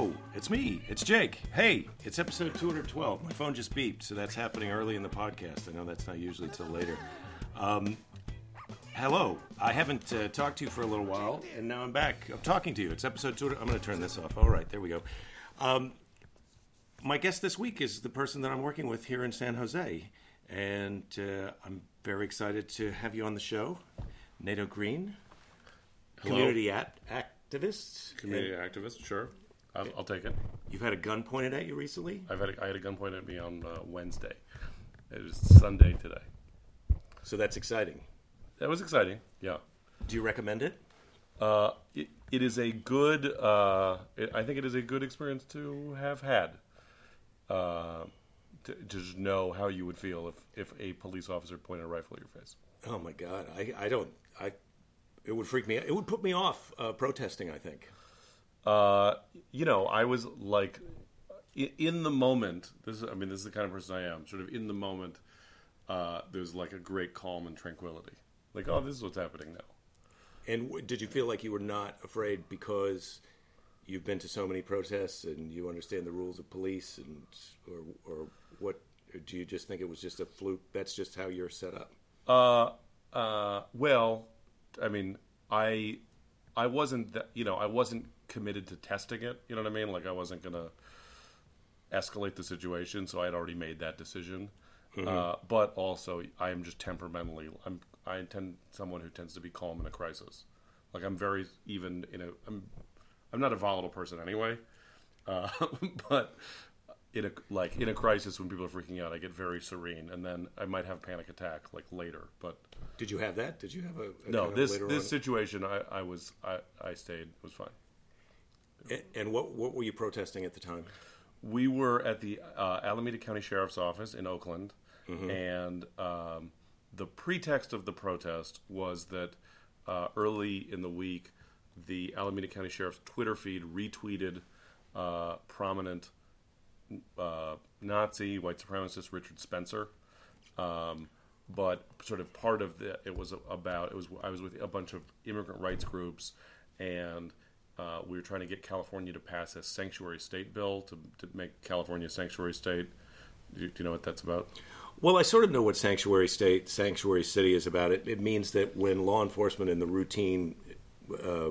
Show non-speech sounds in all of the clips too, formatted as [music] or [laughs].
Hello, it's me. It's Jake. Hey, it's episode 212. My phone just beeped, so that's happening early in the podcast. I know that's not usually till later. Um, hello. I haven't uh, talked to you for a little while, and now I'm back. I'm talking to you. It's episode 2. I'm going to turn this off. All right, there we go. Um, my guest this week is the person that I'm working with here in San Jose, and uh, I'm very excited to have you on the show. Nato Green, Hello. community at- activist. Community And activist, sure. I'll, I'll take it. You've had a gun pointed at you recently? I've had a, I had a gun pointed at me on uh, Wednesday. It was Sunday today. So that's exciting. That was exciting. Yeah. Do you recommend it? Uh, it, it is a good. Uh, it, I think it is a good experience to have had. Uh, to, to just know how you would feel if, if a police officer pointed a rifle at your face. Oh my God, I, I don't. I it would freak me. out. It would put me off uh, protesting. I think. Uh, you know, I was like, in the moment. This is, I mean, this is the kind of person I am. Sort of in the moment, uh, there's like a great calm and tranquility. Like, oh, this is what's happening now. And w- did you feel like you were not afraid because you've been to so many protests and you understand the rules of police and or or what? Or do you just think it was just a fluke? That's just how you're set up. Uh, uh, well, I mean, I, I wasn't, that, you know, I wasn't committed to testing it. You know what I mean? Like, I wasn't gonna escalate the situation, so I had already made that decision. Uh, but also, I am just temperamentally, I'm, I tend someone who tends to be calm in a crisis. Like, I'm very even in a, I'm, I'm not a volatile person anyway. Uh, [laughs] but in a like in a crisis when people are freaking out, I get very serene, and then I might have a panic attack like later. But Did you have that? Did you have a, a no, this this on- situation, I, I was I, I stayed was fine. And what what were you protesting at the time? We were at the uh, Alameda County Sheriff's Office in Oakland, and um, the pretext of the protest was that uh, early in the week, the Alameda County Sheriff's Twitter feed retweeted uh, prominent uh, Nazi white supremacist Richard Spencer. Um, but sort of part of the it was about it was I was with a bunch of immigrant rights groups and uh, we were trying to get California to pass a sanctuary state bill to, to make California a sanctuary state. Do you, do you know what that's about? Well, I sort of know what sanctuary state, sanctuary city is about. It, it means that when law enforcement in the routine uh,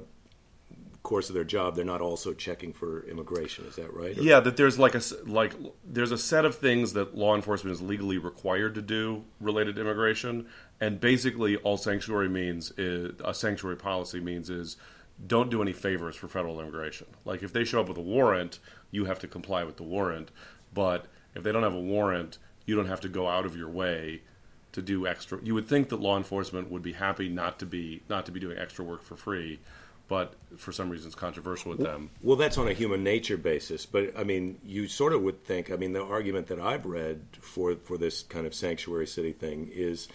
course of their job, they're not also checking for immigration. Is that right? Or- Yeah, that there's like a like there's a set of things that law enforcement is legally required to do related to immigration, and basically all sanctuary means is a sanctuary policy means is don't do any favors for federal immigration. Like if they show up with a warrant, you have to comply with the warrant, but if they don't have a warrant, you don't have to go out of your way to do extra. You would think that law enforcement would be happy not to be not to be doing extra work for free, but for some reason it's controversial with them. Well, that's on a human nature basis, but I mean, you sort of would think. I mean, the argument that I've read for for this kind of sanctuary city thing is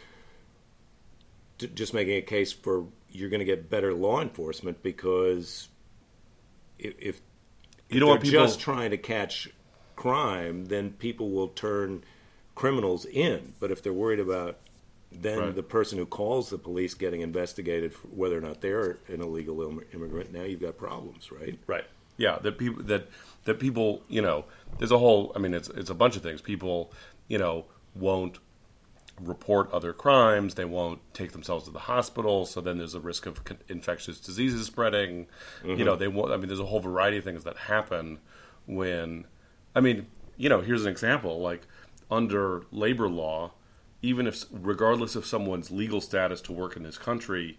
just making a case for you're going to get better law enforcement because if, if You want people just trying to catch crime, then people will turn criminals in. But if they're worried about then Right. the person who calls the police getting investigated for whether or not they're an illegal im- immigrant, now you've got problems, right? Right. Yeah. That people that that people you know there's a whole. I mean, it's it's a bunch of things. People you know won't report other crimes. They won't take themselves to the hospital. So then there's a risk of infectious diseases spreading. You know, they won't. I mean, there's a whole variety of things that happen when. I mean, you know, here's an example. Like under labor law, even if regardless of someone's legal status to work in this country,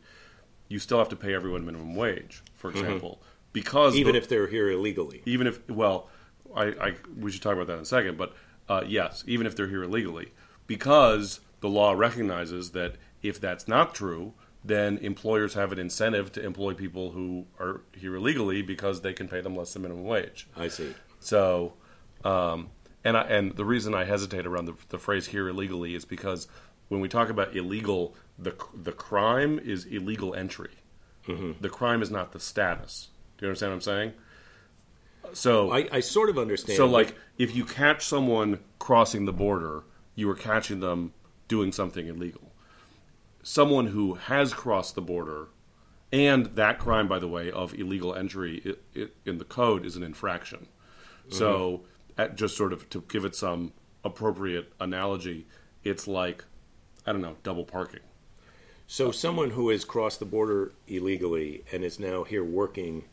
you still have to pay everyone minimum wage, for example, because Even the- if they're here illegally. even if well, I, I we should talk about that in a second. But uh, yes, even if they're here illegally, because the law recognizes that if that's not true, then employers have an incentive to employ people who are here illegally because they can pay them less than minimum wage. I see. So, um, and I, and the reason I hesitate around the, the phrase "here illegally" is because when we talk about illegal, the the crime is illegal entry. The crime is not the status. Do you understand what I'm saying? So, I, I sort of understand. so like if you catch someone crossing the border, you are catching them doing something illegal. Someone who has crossed the border and that crime, by the way, of illegal entry i i in the code is an infraction. Mm-hmm. So, at, just sort of to give it some appropriate analogy, it's like I don't know, double parking. So someone who has crossed the border illegally and is now here working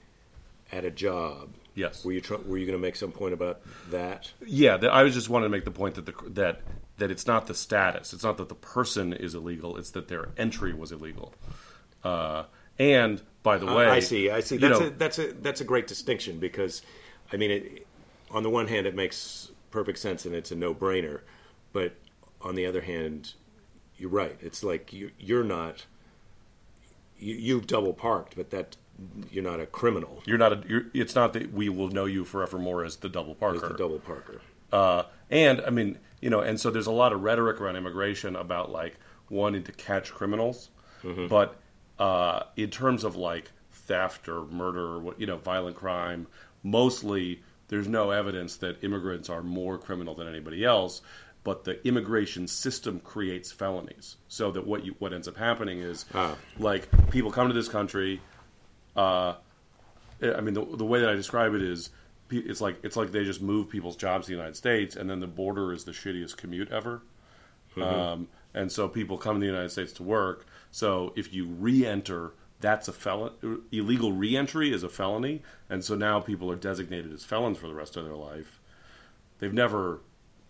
at a job. Yes. Were you try, were you going to make some point about that? Yeah, that, I was just wanting to make the point that the that that it's not the status. It's not that the person is illegal. It's that their entry was illegal. Uh, and by the way, I see. I see. you That's know- a that's a that's a great distinction because, I mean, it, on the one hand, it makes perfect sense and it's a no brainer, but on the other hand, you're right. It's like you you're not. You, you've double parked, but that you're not a criminal. You're not a. You're, it's not that we will know you forevermore as the double parker. As the double parker. Uh, and I mean, you know, and so there's a lot of rhetoric around immigration about like wanting to catch criminals, but uh, in terms of like theft or murder, or what you know, violent crime, mostly there's no evidence that immigrants are more criminal than anybody else. But the immigration system creates felonies, so that what you what ends up happening is Ah. like people come to this country, uh, I mean, the, the way that I describe it is, it's like it's like they just move people's jobs to the United States, and then the border is the shittiest commute ever. Um, and so people come to the United States to work. So if you re-enter, that's a felon. Illegal re-entry is a felony, and so now people are designated as felons for the rest of their life. They've never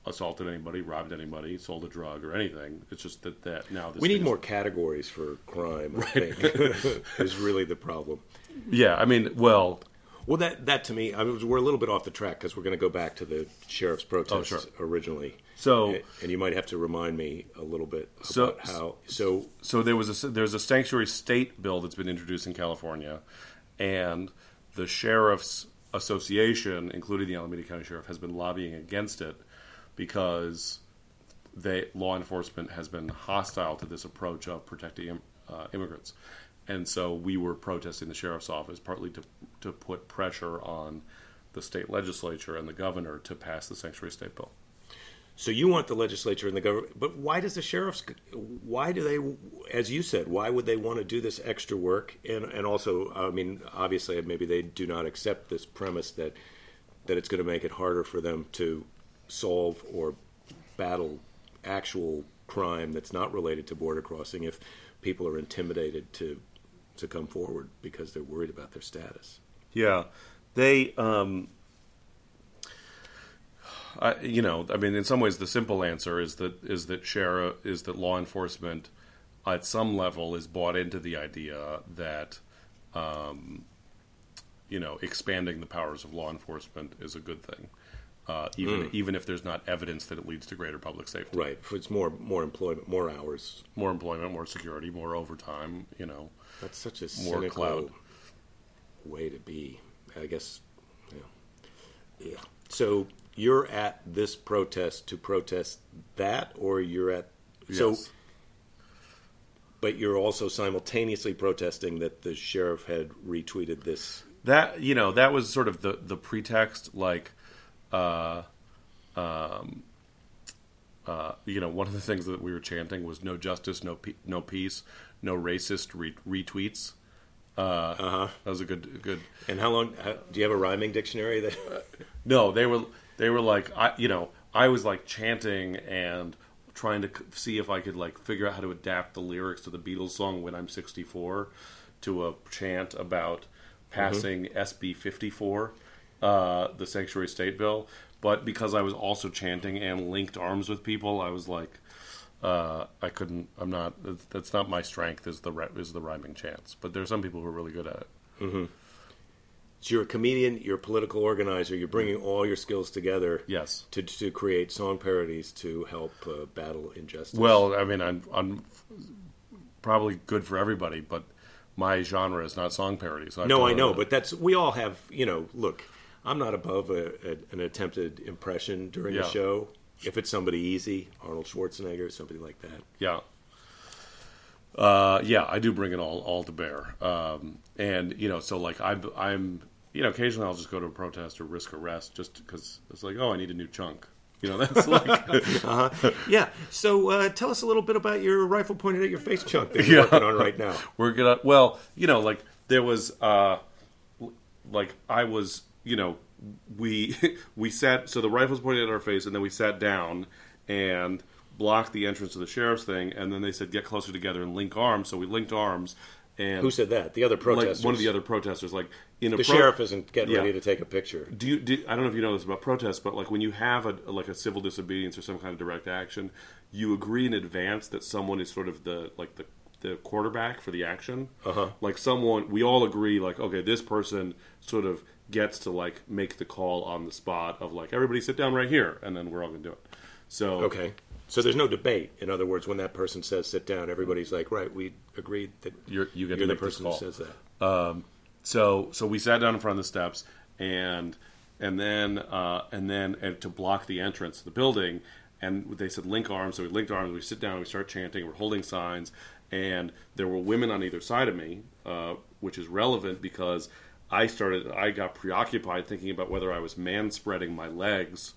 assaulted anybody, robbed anybody, sold a drug or anything. It's just that that now this We need thing is- more categories for crime. I think [laughs] is really the problem. Yeah, I mean, well, Well, that that to me, I mean, we're a little bit off the track because we're going to go back to the sheriff's protest sure. originally. So- and, and you might have to remind me a little bit So- about how. So, so there was a there's a sanctuary state bill that's been introduced in California, and the sheriffs association, including the Alameda County Sheriff, has been lobbying against it because they law enforcement has been hostile to this approach of protecting uh, immigrants, and so we were protesting the sheriff's office partly to to put pressure on the state legislature and the governor to pass the sanctuary state bill. so you want the legislature and the government, but why does the sheriffs? Why do they? As you said, why would they want to do this extra work? And and also, I mean, obviously, maybe they do not accept this premise that that it's going to make it harder for them to solve or battle actual crime that's not related to border crossing if people are intimidated to to come forward because they're worried about their status. Yeah, they. Um, I, you know, I mean, in some ways, the simple answer is that is that sheriff is that law enforcement, at some level, is bought into the idea that, um, you know, expanding the powers of law enforcement is a good thing, uh, even even if there's not evidence that it leads to greater public safety, Right. It's more more employment, more hours. more employment, more security, more overtime. You know, That's such a More cynical clout. way to be. I guess. Yeah. yeah. So you're at this protest to protest that, or you're at so. Yes. But you're also simultaneously protesting that the sheriff had retweeted this. that you know that was sort of the the pretext like uh um uh you know one of the things that we were chanting was no justice no pe- no peace no racist re- retweets uh Uh-huh. that was a good good And how long? How, do you have a rhyming dictionary that? [laughs] no they were they were like i you know i was like chanting and trying to see if i could like figure out how to adapt the lyrics to the beatles song when i'm 64 to a chant about passing sb 54 uh, the sanctuary state bill but because i was also chanting and linked arms with people i was like uh, I couldn't. I'm not. That's not my strength. Is the is the rhyming chants? But there are some people who are really good at it. So you're a comedian, you're a political organizer, you're bringing all your skills together. Yes. To, to create song parodies to help uh, battle injustice. Well, I mean, I'm, I'm probably good for everybody, but my genre is not song parodies. So no, I know, but that's we all have. You know, look, I'm not above a, a, an attempted impression during Yeah. a show. If it's somebody easy, Arnold Schwarzenegger, somebody like that. yeah, uh, yeah, I do bring it all all to bear, um, and you know, so like I'm I'm you know occasionally I'll just go to a protest or risk arrest just because it's like oh I need a new chunk. You know, [laughs] that's like [laughs] uh-huh. Yeah. So uh, tell us a little bit about your rifle pointed at your face chunk that you're [laughs] Yeah. working on right now. we're gonna. Well, you know, like there was, uh like I was, you know, we [laughs] we sat. So the rifles pointed at our face, and then we sat down and blocked the entrance to the sheriff's thing, and then they said get closer together and link arms. So we linked arms, and Who said that? The other like protesters. one of the other protesters, like in a The pro- sheriff isn't getting Yeah. ready to take a picture. do you do, I don't know if you know this about protests, but like when you have a like a civil disobedience or some kind of direct action, you agree in advance that someone is sort of the like the the quarterback for the action. Uh-huh. Like someone, we all agree like okay, this person sort of gets to like make the call on the spot of like everybody sit down right here, and then we're all gonna do it. So Okay. So there's no debate. In other words, when that person says sit down, everybody's like, right, we agreed that You're- you get you're the make this person who says that. Um, so so we sat down in front of the steps and and then uh, and then and to block the entrance to the building and they said link arms so we linked arms we sit down we start chanting we're holding signs and there were women on either side of me uh, which is relevant because I started I got preoccupied thinking about whether I was man spreading my legs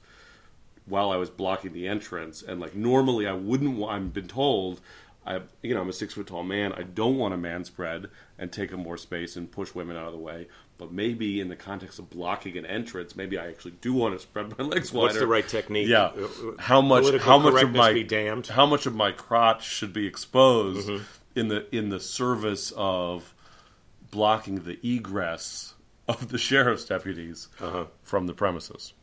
while I was blocking the entrance. And like normally I wouldn't. I've been told, I you know I'm a six foot tall man. I don't want to man spread and take up more space and push women out of the way. But maybe in the context of blocking an entrance, maybe I actually do want to spread my [laughs] legs wider. What's the right technique? Yeah. Uh, uh, How much? political How much of my be damned. how much of my crotch should be exposed Mm-hmm. in the in the service of blocking the egress of the sheriff's deputies Uh-huh. from the premises?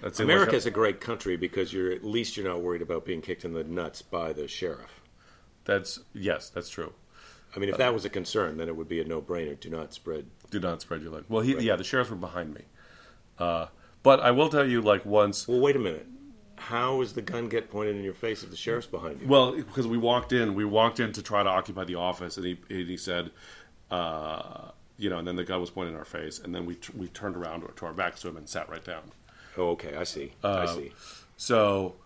That seemed like a- America's a great country because you're at least you're not worried about being kicked in the nuts by the sheriff. That's yes, that's true. I mean, if that was a concern, then it would be a no-brainer. Do not spread. Do not spread your leg. Well, he, yeah, the sheriffs were behind me. Uh, but I will tell you, like once, Well, wait a minute. How How is the gun get pointed in your face if the sheriff's behind you? well, because we walked in, we walked in to try to occupy the office, and he and he said, uh, you know, and then the gun was pointed in our face, and then we t- we turned around to our backs to him and sat right down. Oh, okay. I see. Uh, I see. So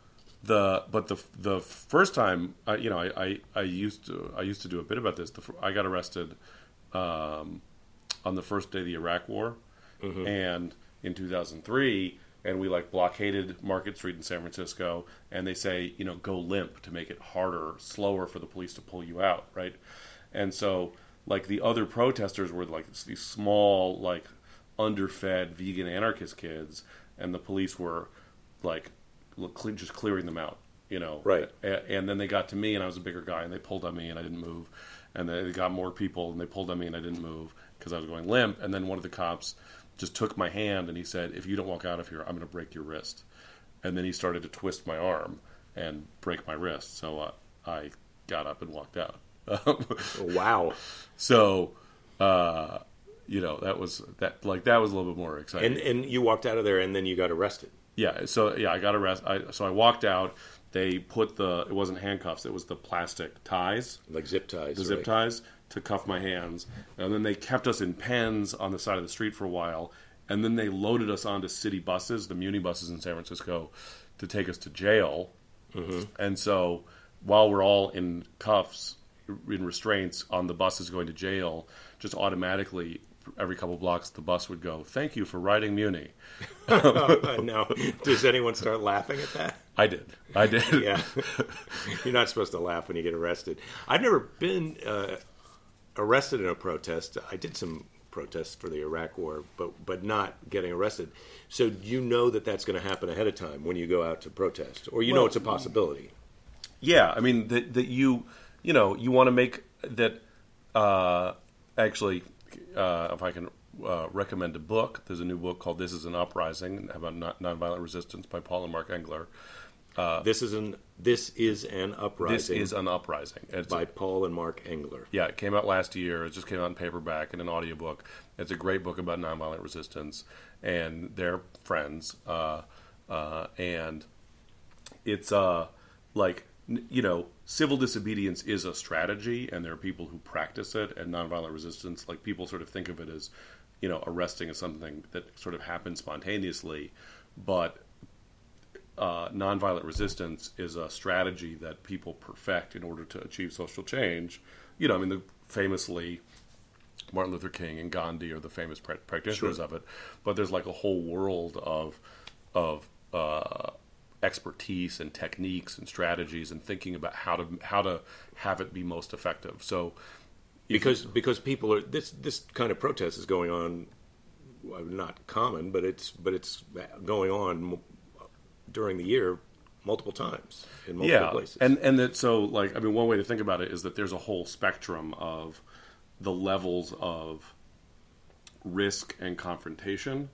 the but the the first time I, you know I, I, I used to I used to do a bit about this. The, I got arrested um, on the first day of the Iraq War, and in 2003, and we like blockaded Market Street in San Francisco, and they say you know go limp to make it harder, slower for the police to pull you out, right? And so like the other protesters were like these small like underfed vegan anarchist kids, and the police were like just clearing them out, you know. Right. And then they got to me, and I was a bigger guy, and they pulled on me, and I didn't move. And then they got more people, and they pulled on me, and I didn't move because I was going limp. And then one of the cops just took my hand, and he said, "If you don't walk out of here, I'm going to break your wrist." And then he started to twist my arm and break my wrist. So uh, I got up and walked out. [laughs] Wow. so, uh, you know, that was that like that was a little bit more exciting. And and you walked out of there, and then you got arrested. Yeah, so yeah, I got arrested. I, so I walked out. They put the it wasn't handcuffs; it was the plastic ties, Like zip ties. the zip ties to cuff my hands. And then they kept us in pens on the side of the street for a while. And then they loaded us onto city buses, the Muni buses in San Francisco, to take us to jail. And so while we're all in cuffs, in restraints on the buses going to jail, just automatically every couple blocks the bus would go, "Thank you for riding Muni." [laughs] No, does anyone start laughing at that? I did. I did. [laughs] Yeah. You're not supposed to laugh when you get arrested. I've never been uh, arrested in a protest. I did some protests for the Iraq War, but but not getting arrested. So you know that that's going to happen ahead of time when you go out to protest, or you know it's a possibility. Yeah, I mean that that you you know you want to make that uh, actually uh, if I can uh, recommend a book. There's a new book called "This Is an Uprising" about nonviolent resistance by Paul and Mark Engler. this is an this is an uprising. This is an uprising. It's a- by Paul and Mark Engler. yeah, it came out last year. It just came out in paperback and an audiobook. It's a great book about nonviolent resistance and their friends. Uh, uh, and it's uh, like, you know, civil disobedience is a strategy, and there are people who practice it, and nonviolent resistance, like, people sort of think of it as, you know, arresting as something that sort of happens spontaneously. But uh, nonviolent resistance is a strategy that people perfect in order to achieve social change. You know, I mean, the, famously, Martin Luther King and Gandhi are the famous pra- practitioners of it, but there's like a whole world of of uh, expertise and techniques and strategies and thinking about how to how to have it be most effective. So because because people are this this kind of protest is going on well, not common but it's but it's going on during the year multiple times in multiple yeah, places and and that so like I mean one way to think about it is that there's a whole spectrum of the levels of risk and confrontation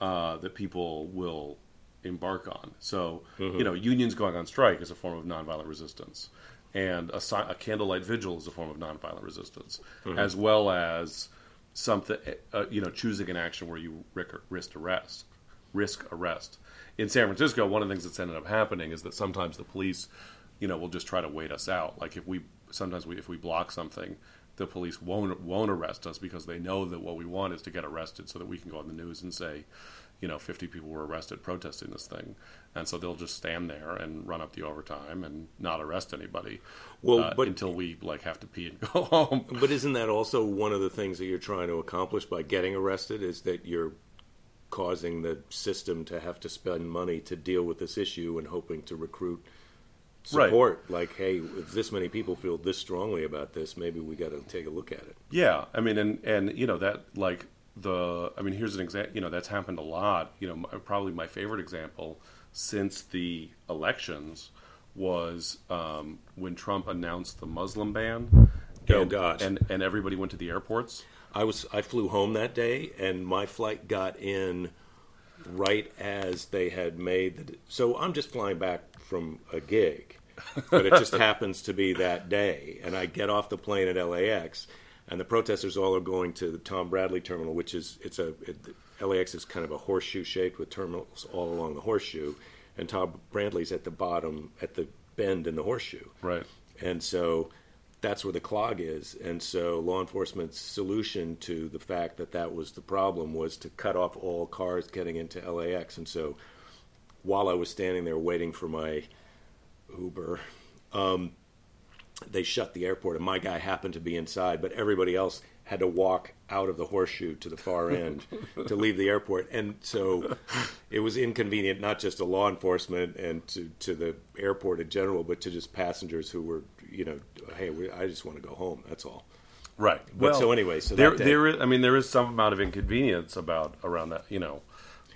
uh, that people will embark on. So you know, unions going on strike is a form of nonviolent resistance, and a, si- a candlelight vigil is a form of nonviolent resistance, as well as something uh, you know choosing an action where you risk, risk arrest risk arrest. In san francisco one of the things that's ended up happening is that sometimes the police you know will just try to wait us out. Like if we sometimes we if we block something the police won't won't arrest us because they know that what we want is to get arrested so that we can go on the news and say you know 50 people were arrested protesting this thing and so they'll just stand there and run up the overtime and not arrest anybody Well, uh, but- until we like have to pee and [laughs] go home But isn't that also one of the things that you're trying to accomplish by getting arrested? Is that you're causing the system to have to spend money to deal with this issue and hoping to recruit Right. support? Like, hey, if this many people feel this strongly about this, maybe we got to take a look at it. Yeah, I mean, and and you know that like the I mean, here's an example. You know, that's happened a lot. You know, my, probably my favorite example since the elections was um, when Trump announced the Muslim ban. Oh, and, gosh. And and everybody went to the airports. I was I flew home that day, and my flight got in right as they had made the. So I'm just flying back from a gig, but it just [laughs] happens to be that day, and I get off the plane at LAX, and the protesters all are going to the Tom Bradley terminal, which is it's a it, LAX is kind of a horseshoe shaped with terminals all along the horseshoe, and Tom Bradley's at the bottom at the bend in the horseshoe. Right. And so that's where the clog is. And so law enforcement's solution to the fact that that was the problem was to cut off all cars getting into LAX. And so while I was standing there waiting for my Uber, um, they shut the airport, and my guy happened to be inside, but everybody else had to walk out of the horseshoe to the far end to [laughs] leave the airport. And so it was inconvenient, not just to law enforcement and to, to the airport in general, but to just passengers who were, you know, hey, we, I just want to go home. That's all. Right. But so anyway, so there that day- there is I mean there is some amount of inconvenience about around that you know,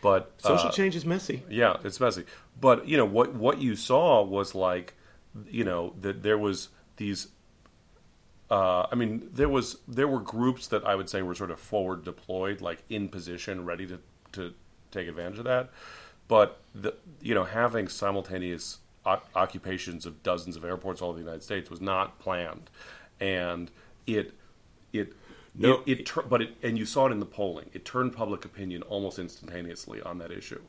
but Social uh, change is messy. Yeah, it's messy. But you know what what you saw was like, you know that there was these. Uh, I mean, there was there were groups that I would say were sort of forward deployed, like in position, ready to to take advantage of that. But the you know having simultaneous o- occupations of dozens of airports all over the United States was not planned, and it it No. it, it tur- but it and you saw it in the polling. It turned public opinion almost instantaneously on that issue,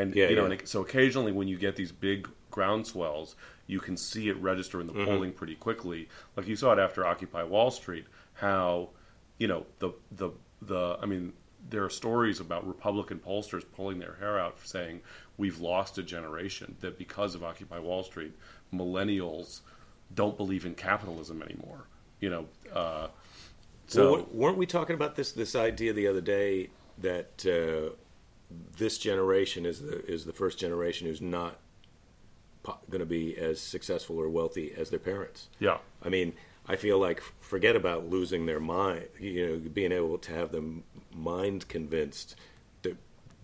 and Yeah, you know, yeah. and so occasionally when you get these big groundswells, you can see it register in the Mm-hmm. polling pretty quickly. Like you saw it after Occupy Wall Street, how you know the the the I mean. There are stories about Republican pollsters pulling their hair out, saying we've lost a generation. That because of Occupy Wall Street, millennials don't believe in capitalism anymore. You know, uh, so well, weren't we talking about this this idea the other day that uh, this generation is the is the first generation who's not going to be as successful or wealthy as their parents? yeah, I mean, I feel like forget about losing their mind. You know, being able to have them mind convinced that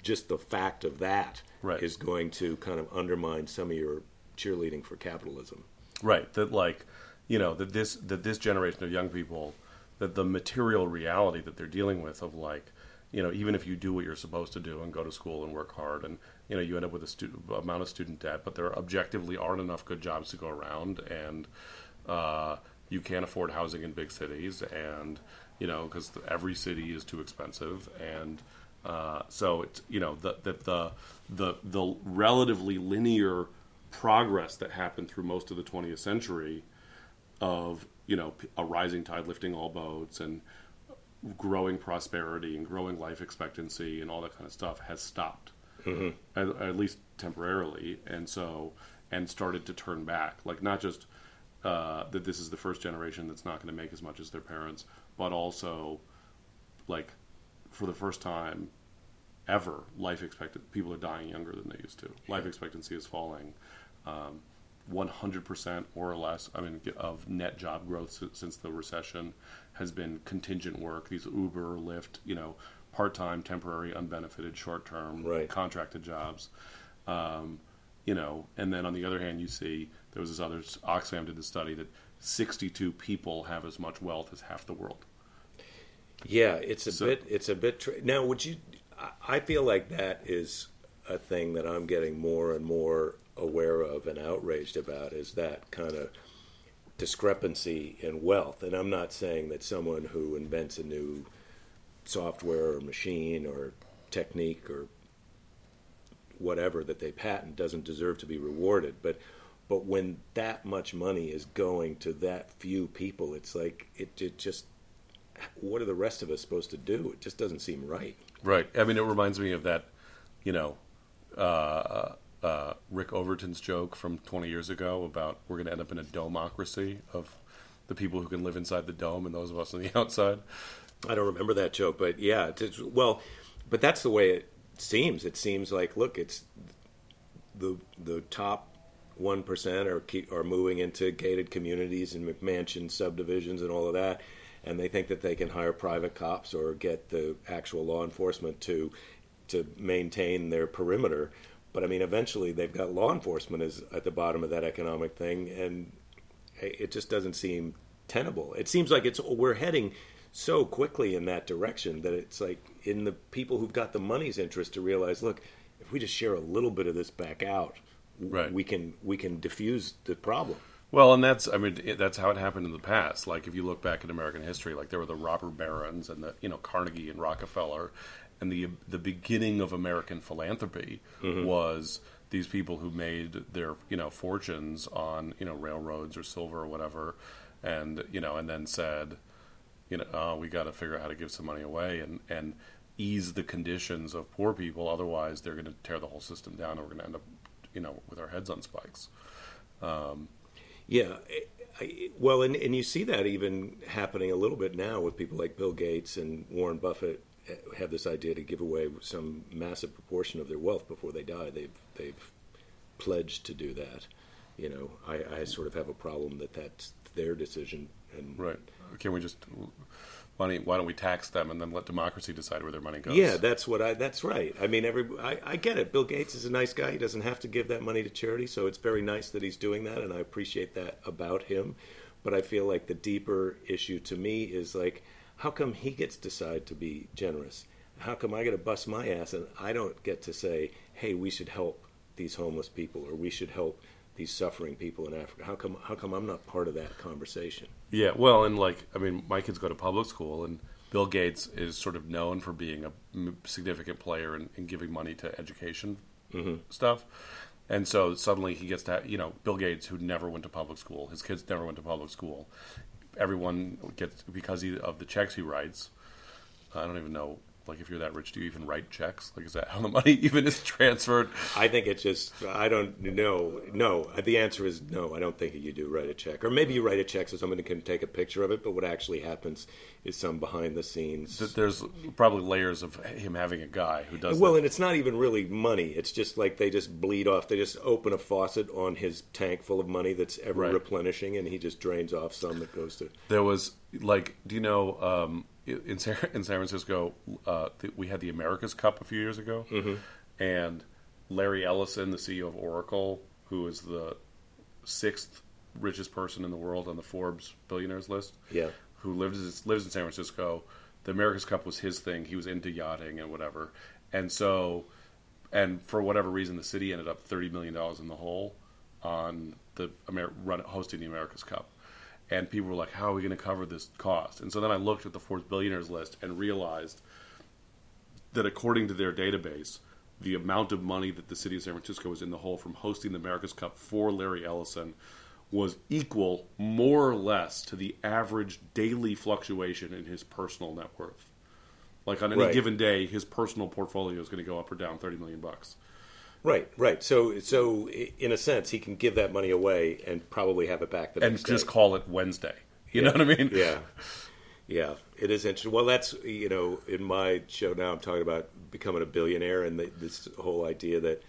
just the fact of that is Right. going to kind of undermine some of your cheerleading for capitalism. right. That like, you know, that this that this generation of young people, that the material reality that they're dealing with of like, you know, even if you do what you're supposed to do and go to school and work hard and you know you end up with a student amount of student debt, but there objectively aren't enough good jobs to go around and. Uh, you can't afford housing in big cities, and you know because every city is too expensive, and uh, so it's you know the, the the the the relatively linear progress that happened through most of the 20th century of you know a rising tide lifting all boats and growing prosperity and growing life expectancy and all that kind of stuff has stopped at, at least temporarily and so and started to turn back like not just uh, that this is the first generation that's not going to make as much as their parents but also like for the first time ever life expectancy people are dying younger than they used to. Life expectancy is falling. Um, 100% or less, I mean, of net job growth since the recession has been contingent work. These Uber, Lyft, you know, part-time, temporary, unbenefited, short-term, Right. contracted jobs. Um, you know, and then on the other hand, you see there was this other Oxfam did the study that 62 people have as much wealth as half the world. Yeah, it's a So- bit. It's a bit. Tra- now, would you? I feel like that is a thing that I'm getting more and more aware of and outraged about. Is that kind of discrepancy in wealth? And I'm not saying that someone who invents a new software or machine or technique or whatever that they patent doesn't deserve to be rewarded, but. But when that much money is going to that few people, it's like it, it just what are the rest of us supposed to do? It just doesn't seem right. Right. I mean, it reminds me of that, you know, uh, uh, Rick Overton's joke from 20 years ago about we're going to end up in a domocracy of the people who can live inside the dome and those of us on the [laughs] outside. I don't remember that joke, but yeah, it's, well, but that's the way it seems. It seems like look, it's the the top one percent are are moving into gated communities and McMansion subdivisions and all of that, and they think that they can hire private cops or get the actual law enforcement to to maintain their perimeter. But I mean, eventually they've got law enforcement is at the bottom of that economic thing, and it just doesn't seem tenable. It seems like it's we're heading so quickly in that direction that it's like in the people who've got the money's interest to realize, look, if we just share a little bit of this back out, Right. we can we can diffuse the problem. Well, and that's I mean it, that's how it happened in the past. Like if you look back in American history, like there were the robber barons and the you know Carnegie and Rockefeller, and the the beginning of American philanthropy mm-hmm. was these people who made their you know fortunes on you know railroads or silver or whatever, and you know and then said, you know oh, we got to figure out how to give some money away and and ease the conditions of poor people. Otherwise, they're going to tear the whole system down, and we're going to end up you know with our heads on spikes. Um, yeah. I, I, well, and, and you see that even happening a little bit now with people like Bill Gates and Warren Buffett have this idea to give away some massive proportion of their wealth before they die. They've they've pledged to do that. You know, I, I sort of have a problem that that's their decision. And Right. Can we just why don't, why don't we tax them and then let democracy decide where their money goes? Yeah, that's what I. That's right. I mean, every I, I get it. Bill Gates is a nice guy. He doesn't have to give that money to charity, so it's very nice that he's doing that, and I appreciate that about him. But I feel like the deeper issue to me is like, how come he gets to decide to be generous? How come I get to bust my ass and I don't get to say, hey, we should help these homeless people or we should help these suffering people in Africa? How come? How come I'm not part of that conversation? Yeah. Well, and like I mean, my kids go to public school, and Bill Gates is sort of known for being a significant player in, in giving money to education mm-hmm. stuff. And so suddenly he gets to, you know, Bill Gates, who never went to public school, his kids never went to public school. Everyone gets because he, of the checks he writes. I don't even know, like, if you're that rich, do you even write checks? Like, is that how the money [laughs] even is transferred? I think it's just I don't know. No, the answer is no. I don't think you do write a check, or maybe you write a check so somebody can take a picture of it. But what actually happens is some behind the scenes. There's probably layers of him having a guy who does Well, that. and it's not even really money. It's just like they just bleed off. They just open a faucet on his tank full of money that's ever Right. replenishing, and he just drains off some that goes to. There was like, do you know um, in San, [laughs] in San Francisco uh, th- we had the America's Cup a few years ago, and Larry Ellison, the CEO of Oracle, who is the sixth richest person in the world on the Forbes billionaires list, Yeah. who lives lives in San Francisco. The America's Cup was his thing. He was into yachting and whatever, and so, and for whatever reason, the city ended up thirty million dollars in the hole on the Amer- run, hosting the America's Cup. And people were like, "How are we going to cover this cost?" And so then I looked at the Forbes billionaires list and realized that according to their database, the amount of money that the city of San Francisco was in the hole from hosting the America's Cup for Larry Ellison was equal, more or less, to the average daily fluctuation in his personal net worth. Like on any Right. given day, his personal portfolio is going to go up or down thirty million bucks. Right, right. So, so in a sense, he can give that money away and probably have it back the and next just day. call it Wednesday. You know what I mean? Yeah, yeah. It is interesting. Well, that's you know, in my show now, I'm talking about becoming a billionaire and the, this whole idea that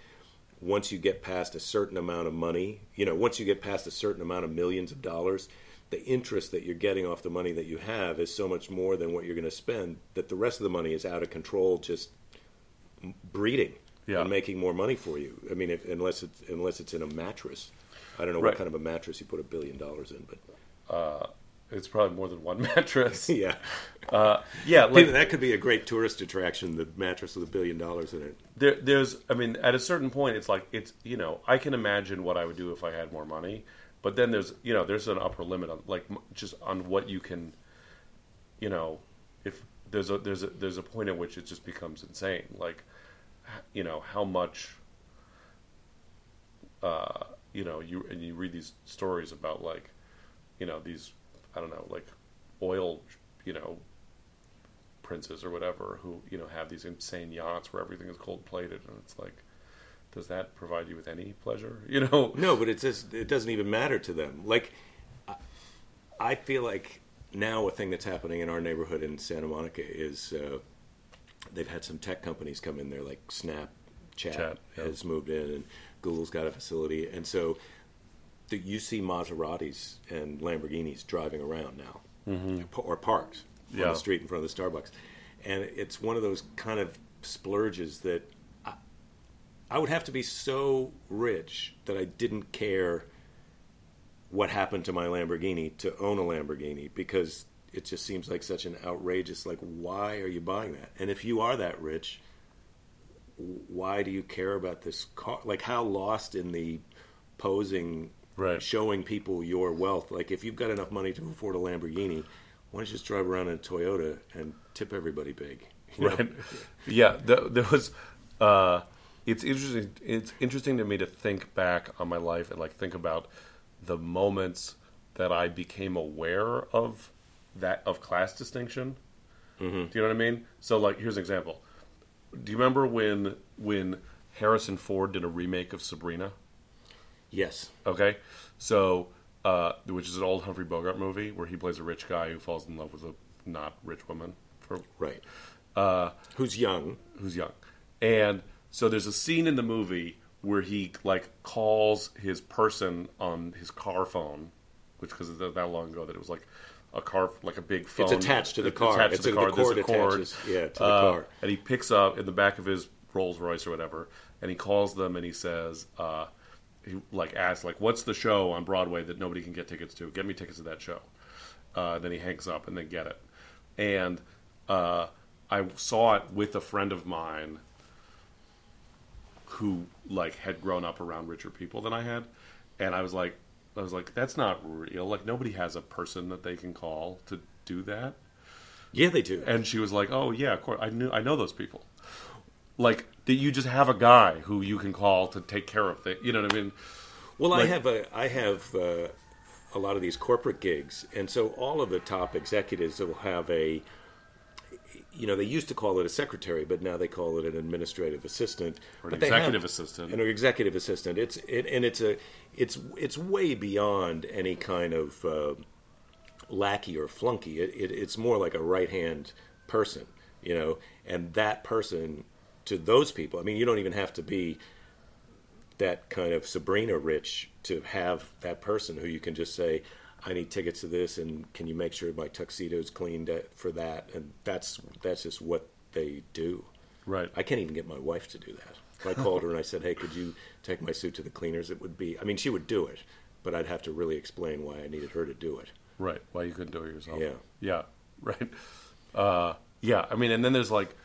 once you get past a certain amount of money, you know, once you get past a certain amount of millions of dollars, the interest that you're getting off the money that you have is so much more than what you're going to spend that the rest of the money is out of control, just breeding Yeah. and making more money for you. I mean, if, unless it's unless it's in a mattress. I don't know Right. what kind of a mattress you put a billion dollars in, but Uh, it's probably more than one [laughs] mattress. [laughs] yeah, Uh, yeah, like that could be a great tourist attraction. The mattress with a billion dollars in it. there, there's i mean at a certain point it's like it's you know i can imagine what i would do if i had more money but then there's you know there's an upper limit on like just on what you can you know if there's a there's a there's a point at which it just becomes insane like h- you know how much uh you know you and you read these stories about like you know these i don't know like oil you know princes or whatever who you know have these insane yachts where everything is gold plated and it's like does that provide you with any pleasure [laughs] you know No, but it's just, it doesn't even matter to them. Like, I- feel like now a thing that's happening in our neighborhood in Santa Monica is uh, they've had some tech companies come in there, like Snapchat Chat, yeah. has moved in, and Google's got a facility, and so the, you see Maseratis and Lamborghinis driving around now, mm-hmm. or parked on Yeah. the street in front of the Starbucks, and it's one of those kind of splurges that I would have to be so rich that I didn't care what happened to my Lamborghini to own a Lamborghini because it just seems like such an outrageous like why are you buying that? And if you are that rich, why do you care about this car? Like how lost in the posing Right. showing people your wealth. Like if you've got enough money to afford a Lamborghini, why don't you just drive around in a Toyota and tip everybody big? [laughs] You know? right yeah there, there was uh it's interesting it's interesting to me to think back on my life and like think about the moments that i became aware of that of class distinction. Do you know what i mean? So like here's an example. Do you remember when when harrison ford did a remake of sabrina? Yes. Okay, so uh, which is an old Humphrey Bogart movie where he plays a rich guy who falls in love with a not rich woman for Right. uh, Who's young? who's young, and so there's a scene in the movie where he like calls his person on his car phone, which because it's that long ago that it was like a car like a big phone. It's attached to the car. Attached It's to the a- car. the There's cord a cord. attaches, yeah, to the Uh, car. and he picks up in the back of his Rolls Royce or whatever, and he calls them and he says, uh, he like asks like, "What's the show on Broadway that nobody can get tickets to? Get me tickets to that show." Uh, then he hangs up and then get it, and uh, I saw it with a friend of mine who like had grown up around richer people than I had, and I was like, I was like, that's not real. Like nobody has a person that they can call to do that. Yeah, they do. And she was like, "Oh yeah, of course. I knew. I know those people. Like that. You just have a guy who you can call to take care of things. You know what I mean? Well, I have a I have uh, a lot of these corporate gigs, and so all of the top executives will have a. You know, they used to call it a secretary, but now they call it an administrative assistant. Or an they have- executive assistant. And an executive assistant. It's it, and it's a it's it's way beyond any kind of uh, lackey or flunky. It, it, it's more like a right hand person, you know, and that person to those people. I mean, you don't even have to be that kind of Sabrina rich to have that person who you can just say, I need tickets to this, and can you make sure my tuxedo's cleaned for that? And that's that's just what they do. Right. I can't even get my wife to do that. If I called her and I said, "Hey, could you take my suit to the cleaners?" It would be. I mean, she would do it, but I'd have to really explain why I needed her to do it. Right. Why you couldn't do it yourself? Yeah. Yeah. [laughs] Right. Uh, yeah. I mean, and then there's like,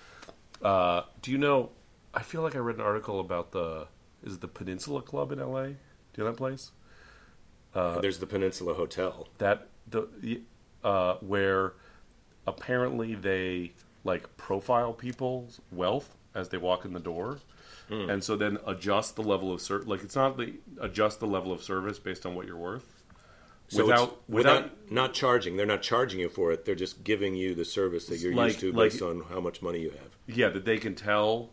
uh, do you know? I feel like I read an article about the is it the Peninsula Club in L.A. Do you know that place? There's the Peninsula Hotel. that the uh, where apparently they like profile people's wealth as they walk in the door, Hmm. and so then adjust the level of ser- like it's not the adjust the level of service based on what you're worth. So without without without not charging. They're not charging you for it. They're just giving you the service that you're Like- used to like- based on how much money you have. yeah that they can tell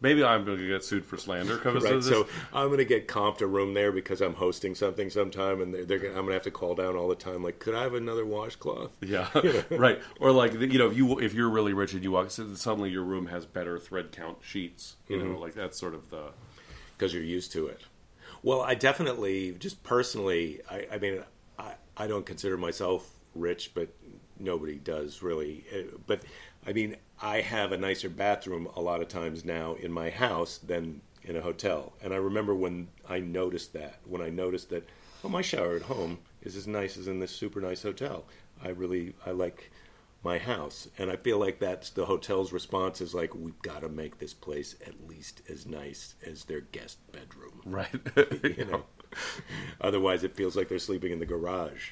maybe I'm going to get sued for slander because Right, of this. so I'm going to get comped a room there because I'm hosting something sometime, and they're, they're gonna, I'm going to have to call down all the time. Like, could I have another washcloth? [laughs] Yeah, [laughs] right. Or like you know, if you if you're really rich and you walk, suddenly your room has better thread count sheets. You Mm-hmm. know, like that's sort of the because you're used to it. Well, I definitely, just personally, I, I mean, I, I don't consider myself rich, but nobody does really. Uh, But I mean, I have a nicer bathroom a lot of times now in my house than in a hotel. And I remember when I noticed that, when I noticed that, oh, my shower at home is as nice as in this super nice hotel. I really, I like my house. And I feel like that's the hotel's response is like, we've got to make this place at least as nice as their guest bedroom. right. [laughs] You know? [laughs] Otherwise, it feels like they're sleeping in the garage.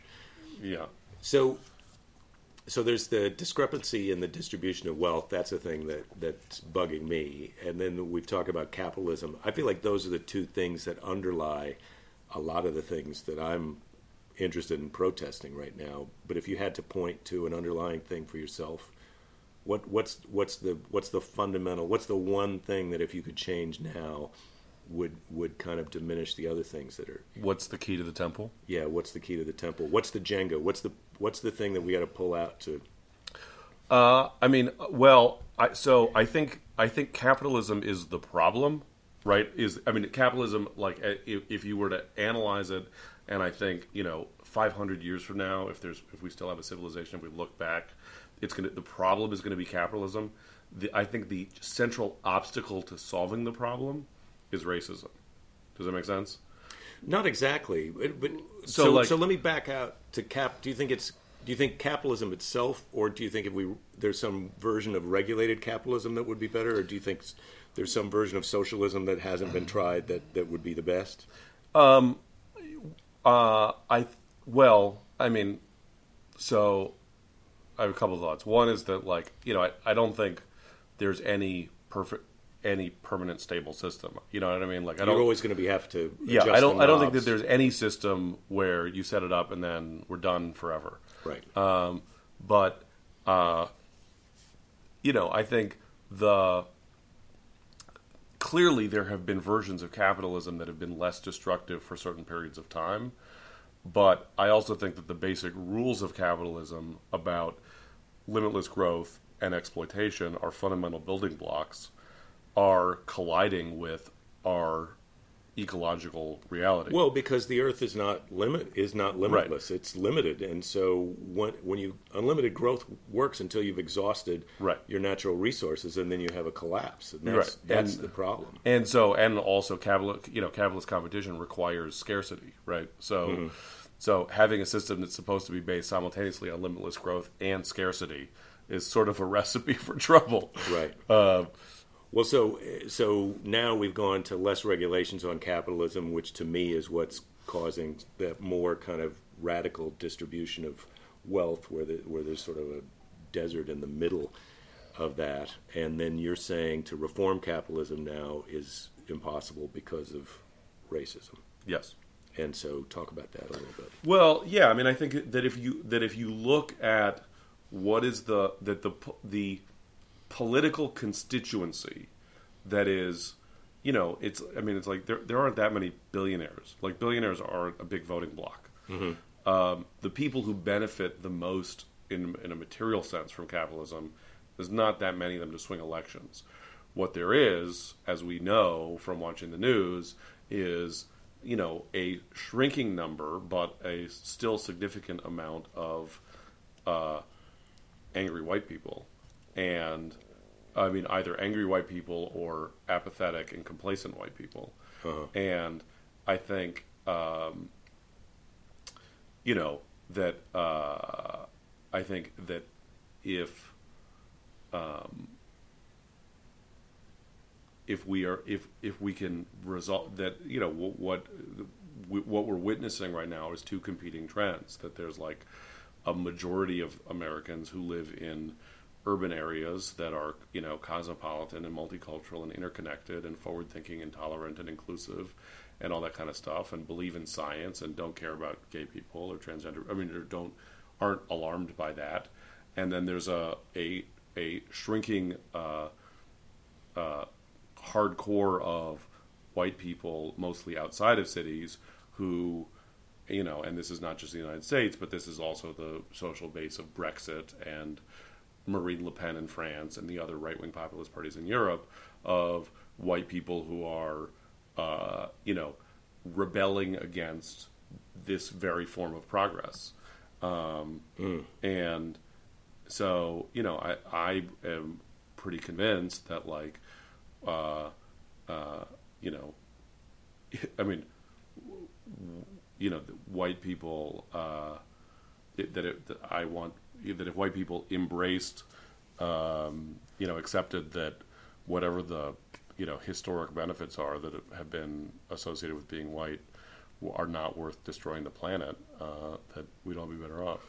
yeah. So, so there's the discrepancy in the distribution of wealth. That's a thing that that's bugging me. And then we've talked about capitalism. I feel like those are the two things that underlie a lot of the things that I'm interested in protesting right now. But if you had to point to an underlying thing for yourself, what what's what's the what's the fundamental? What's the one thing that if you could change now would would kind of diminish the other things that are What's the key to the temple? yeah, what's the key to the temple? What's the Jenga? What's the what's the thing that we got to pull out to? Uh, I mean, well, I, so I think I think capitalism is the problem, right? Is I mean, capitalism like uh, if, if you were to analyze it, and I think you know, 500 years from now, if there's if we still have a civilization, if we look back, it's gonna the problem is gonna be capitalism. The, I think the central obstacle to solving the problem is racism. Does that make sense? Not exactly, but, but So, so like- so let me back out to cap. Do you think it's do you think capitalism itself, or do you think if we there's some version of regulated capitalism that would be better, or do you think there's some version of socialism that hasn't been tried that that would be the best? Um, Uh, I well, I mean, so I have a couple of thoughts. One is that like you know, I, I don't think there's any perfect any permanent stable system. You know what I mean? Like I You're always going to be have to yeah, adjust I don't. I don't think that there's any system where you set it up and then we're done forever. right. Um, but uh, you know, I think the clearly there have been versions of capitalism that have been less destructive for certain periods of time. But I also think that the basic rules of capitalism about limitless growth and exploitation are fundamental building blocks are colliding with our ecological reality. Well, because the Earth is not limit is not limitless; it's limited, and so when when you unlimited growth works until you've exhausted Right. your natural resources, and then you have a collapse, and that's Right. that's And- the problem. and so and also capitalist you know capitalist competition requires scarcity right so Mm-hmm. so having a system that's supposed to be based simultaneously on limitless growth and scarcity is sort of a [laughs] recipe for trouble Right. uh, Well, so so now we've gone to less regulations on capitalism, which to me is what's causing that more kind of radical distribution of wealth, where the, where there's sort of a desert in the middle of that. And then you're saying to reform capitalism now is impossible because of racism. yes And so talk about that a little bit. Well, yeah, I mean, I think that if you that if you look at what is the that the the political constituency that is, you know, it's I mean, it's like there there aren't that many billionaires. Like billionaires aren't a big voting block. Um, the people who benefit the most in in a material sense from capitalism, there's not that many of them to swing elections. What there is, as we know from watching the news, is you know a shrinking number, but a still significant amount of uh, angry white people, and I mean either angry white people or apathetic and complacent white people, and I think um, you know that uh, I think that if um, if we are if if we can resolve that you know what what what we're witnessing right now is two competing trends that there's like a majority of Americans who live in urban areas that are you know cosmopolitan and multicultural and interconnected and forward thinking and tolerant and inclusive and all that kind of stuff and believe in science and don't care about gay people or transgender I mean or don't aren't alarmed by that. And then there's a a a shrinking uh, uh, hardcore of white people, mostly outside of cities, who, you know, and this is not just the United States, but this is also the social base of Brexit and Marine Le Pen in France and the other right wing populist parties in Europe, of white people who are, uh, you know, rebelling against this very form of progress. Um, mm. And so, you know, I, I am pretty convinced that, like, uh, uh, you know, [laughs] I mean, you know, white people, uh, it, that, it, that I want, that if white people embraced, um, you know, accepted that whatever the, you know, historic benefits are that have been associated with being white are not worth destroying the planet, uh, that we'd all be better off.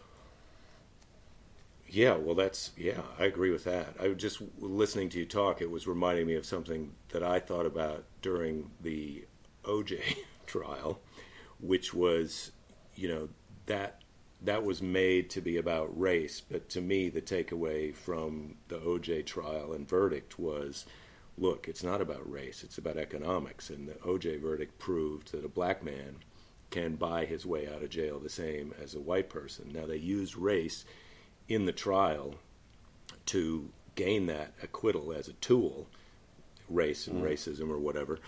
Yeah, well, that's yeah, I agree with that. I was just listening to you talk. It was reminding me of something that I thought about during the OJ [laughs] trial, which was, you know, that that was made to be about race. But to me, the takeaway from the OJ trial and verdict was, look, it's not about race; it's about economics. And the OJ verdict proved that a black man can buy his way out of jail the same as a white person. Now they used race in the trial to gain that acquittal as a tool, race and mm. racism or whatever.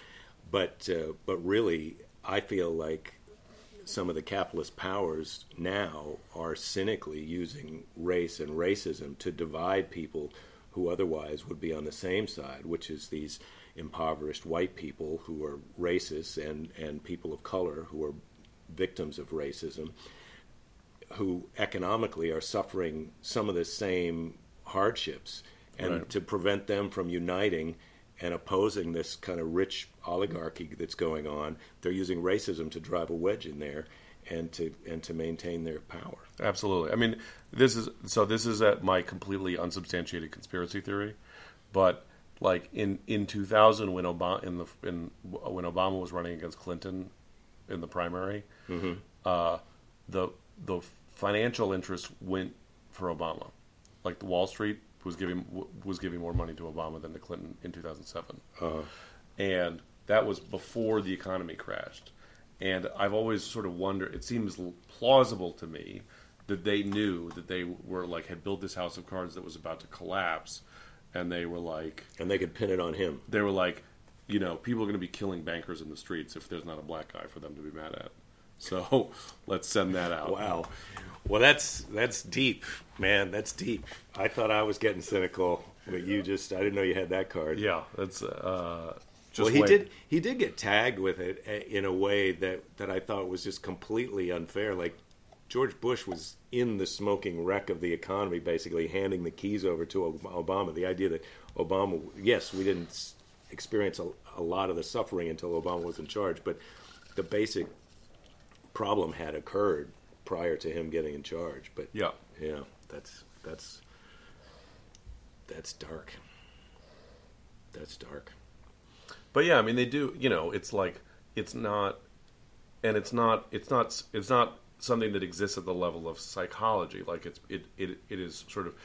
But uh, but really, I feel like some of the capitalist powers now are cynically using race and racism to divide people who otherwise would be on the same side, which is these impoverished white people who are racist and, and people of color who are victims of racism who economically are suffering some of the same hardships, and right. to prevent them from uniting and opposing this kind of rich oligarchy that's going on, they're using racism to drive a wedge in there and to and to maintain their power. Absolutely. I mean, this is so. This is at my completely unsubstantiated conspiracy theory, but like in in 2000 when Obama in the in when Obama was running against Clinton in the primary, mm-hmm. uh, the the financial interest went for Obama. Like the Wall Street was giving was giving more money to Obama than to Clinton in 2007, uh-huh. and that was before the economy crashed. And I've always sort of wondered. It seems plausible to me that they knew that they were like had built this house of cards that was about to collapse, and they were like, and they could pin it on him. They were like, you know, people are going to be killing bankers in the streets if there's not a black guy for them to be mad at. So [laughs] let's send that out. Wow. Well, that's that's deep, man. That's deep. I thought I was getting cynical, but you just—I didn't know you had that card. Yeah, that's. Uh, well, he wait. did. He did get tagged with it eh, in a way that that I thought was just completely unfair. Like George Bush was in the smoking wreck of the economy, basically handing the keys over to Obama. The idea that Obama, yes, we didn't experience a, a lot of the suffering until Obama was in charge, but the basic problem had occurred prior to him getting in charge. But yeah, yeah, that's that's that's dark. That's dark. But yeah, I mean, they do. You know, it's like it's not, and it's not. It's not. It's not something that exists at the level of psychology. Like it's it it, it is sort of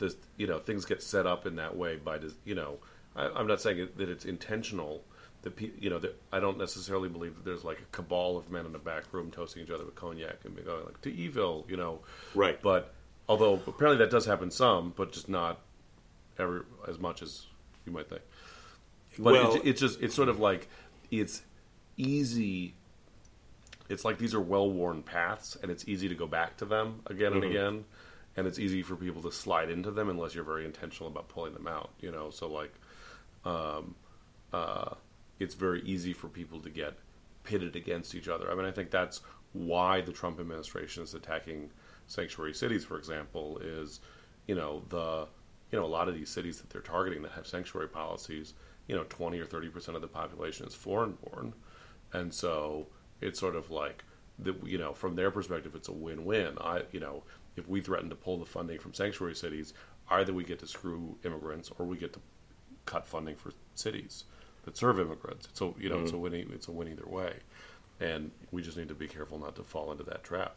this. You know, things get set up in that way by you know. I, I'm not saying that it's intentional the you know that I don't necessarily believe that there's like a cabal of men in a back room toasting each other with cognac and going like to evil, you know. Right. But although apparently that does happen some, but just not ever as much as you might think. But well, it's, it's just it's sort of like it's easy. It's like these are well worn paths, and it's easy to go back to them again and mm-hmm. again, and it's easy for people to slide into them unless you're very intentional about pulling them out. You know, so like. Um, uh, it's very easy for people to get pitted against each other. I mean, I think that's why the Trump administration is attacking sanctuary cities, for example, is you know the you know a lot of these cities that they're targeting that have sanctuary policies, you know, twenty or thirty percent of the population is foreign born, and so it's sort of like the you know from their perspective it's a win win. I you know if we threaten to pull the funding from sanctuary cities, either we get to screw immigrants or we get to cut funding for cities that serve immigrants. So you know, mm-hmm. it's a winning it's a win either way, and we just need to be careful not to fall into that trap.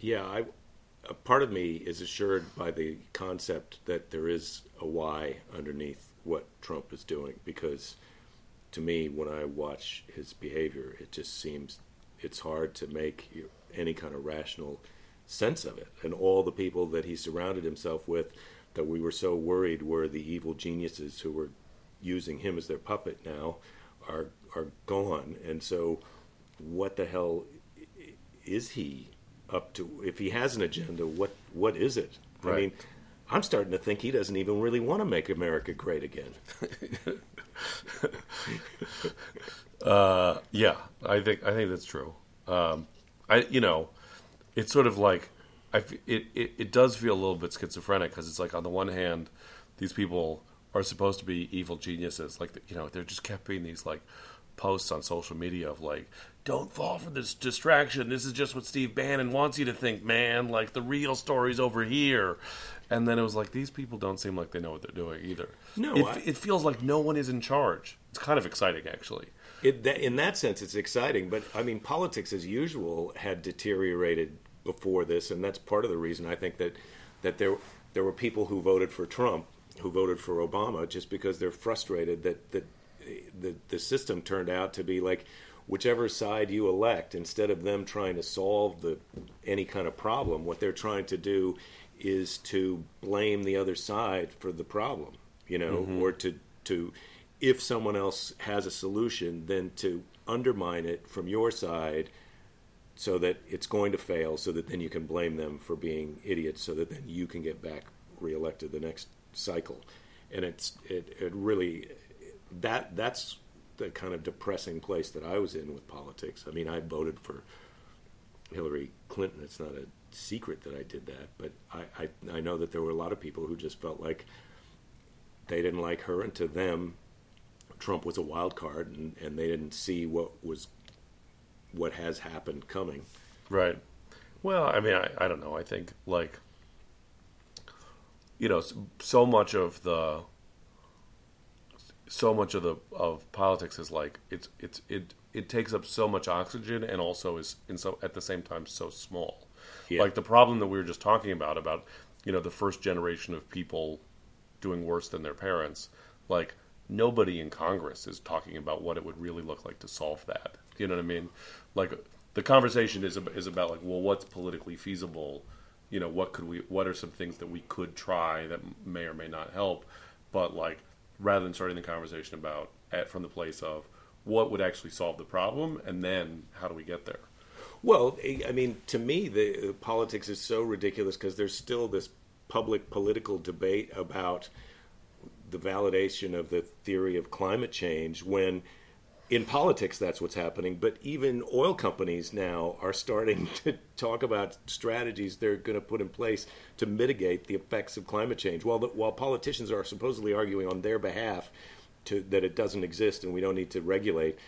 Yeah, I a part of me is assured by the concept that there is a why underneath what Trump is doing because to me when I watch his behavior it just seems it's hard to make any kind of rational sense of it and all the people that he surrounded himself with that we were so worried were the evil geniuses who were using him as their puppet now are are gone and so what the hell is he up to? If he has an agenda, what what is it? Right. I mean, I'm starting to think he doesn't even really want to make America great again. [laughs] uh, yeah, I think I think that's true. Um, I you know, it's sort of like I f- it, it it does feel a little bit schizophrenic because it's like on the one hand, these people are supposed to be evil geniuses, like you know they're just kept being these like posts on social media of like don't fall for this distraction. This is just what Steve Bannon wants you to think, man. Like the real story's over here. And then it was like these people don't seem like they know what they're doing either. No, it, I- it feels like no one is in charge. It's kind of exciting, actually. It, that, in that sense, it's exciting. But I mean, politics as usual had deteriorated before this, and that's part of the reason I think that that there there were people who voted for Trump, who voted for Obama, just because they're frustrated that that the the system turned out to be like whichever side you elect, instead of them trying to solve the any kind of problem, what they're trying to do is to blame the other side for the problem, you know, mm-hmm. or to to if someone else has a solution, then to undermine it from your side so that it's going to fail, so that then you can blame them for being idiots, so that then you can get back reelected the next cycle. And it's it, it really that that's the kind of depressing place that I was in with politics. I mean, I voted for Hillary Clinton. It's not a secret that I did that, but I, I, I know that there were a lot of people who just felt like they didn't like her, and to them, Trump was a wild card, and, and they didn't see what was what has happened coming. Right. Well, I mean, I, I don't know. I think, like, you know, so much of the so much of the of politics is like it's it's it it takes up so much oxygen and also is in so at the same time so small. Yeah. Like the problem that we were just talking about about you know the first generation of people doing worse than their parents. Like nobody in Congress is talking about what it would really look like to solve that. You know what I mean? Like the conversation is is about like well what's politically feasible you know what could we what are some things that we could try that may or may not help? But like rather than starting the conversation about at from the place of what would actually solve the problem and then how do we get there? Well, I mean, to me, the uh, politics is so ridiculous because there's still this public political debate about the validation of the theory of climate change when in politics that's what's happening but even oil companies now are starting [laughs] to talk about strategies they're going to put in place to mitigate the effects of climate change. While the, while politicians are supposedly arguing on their behalf to, that it doesn't exist and we don't need to regulate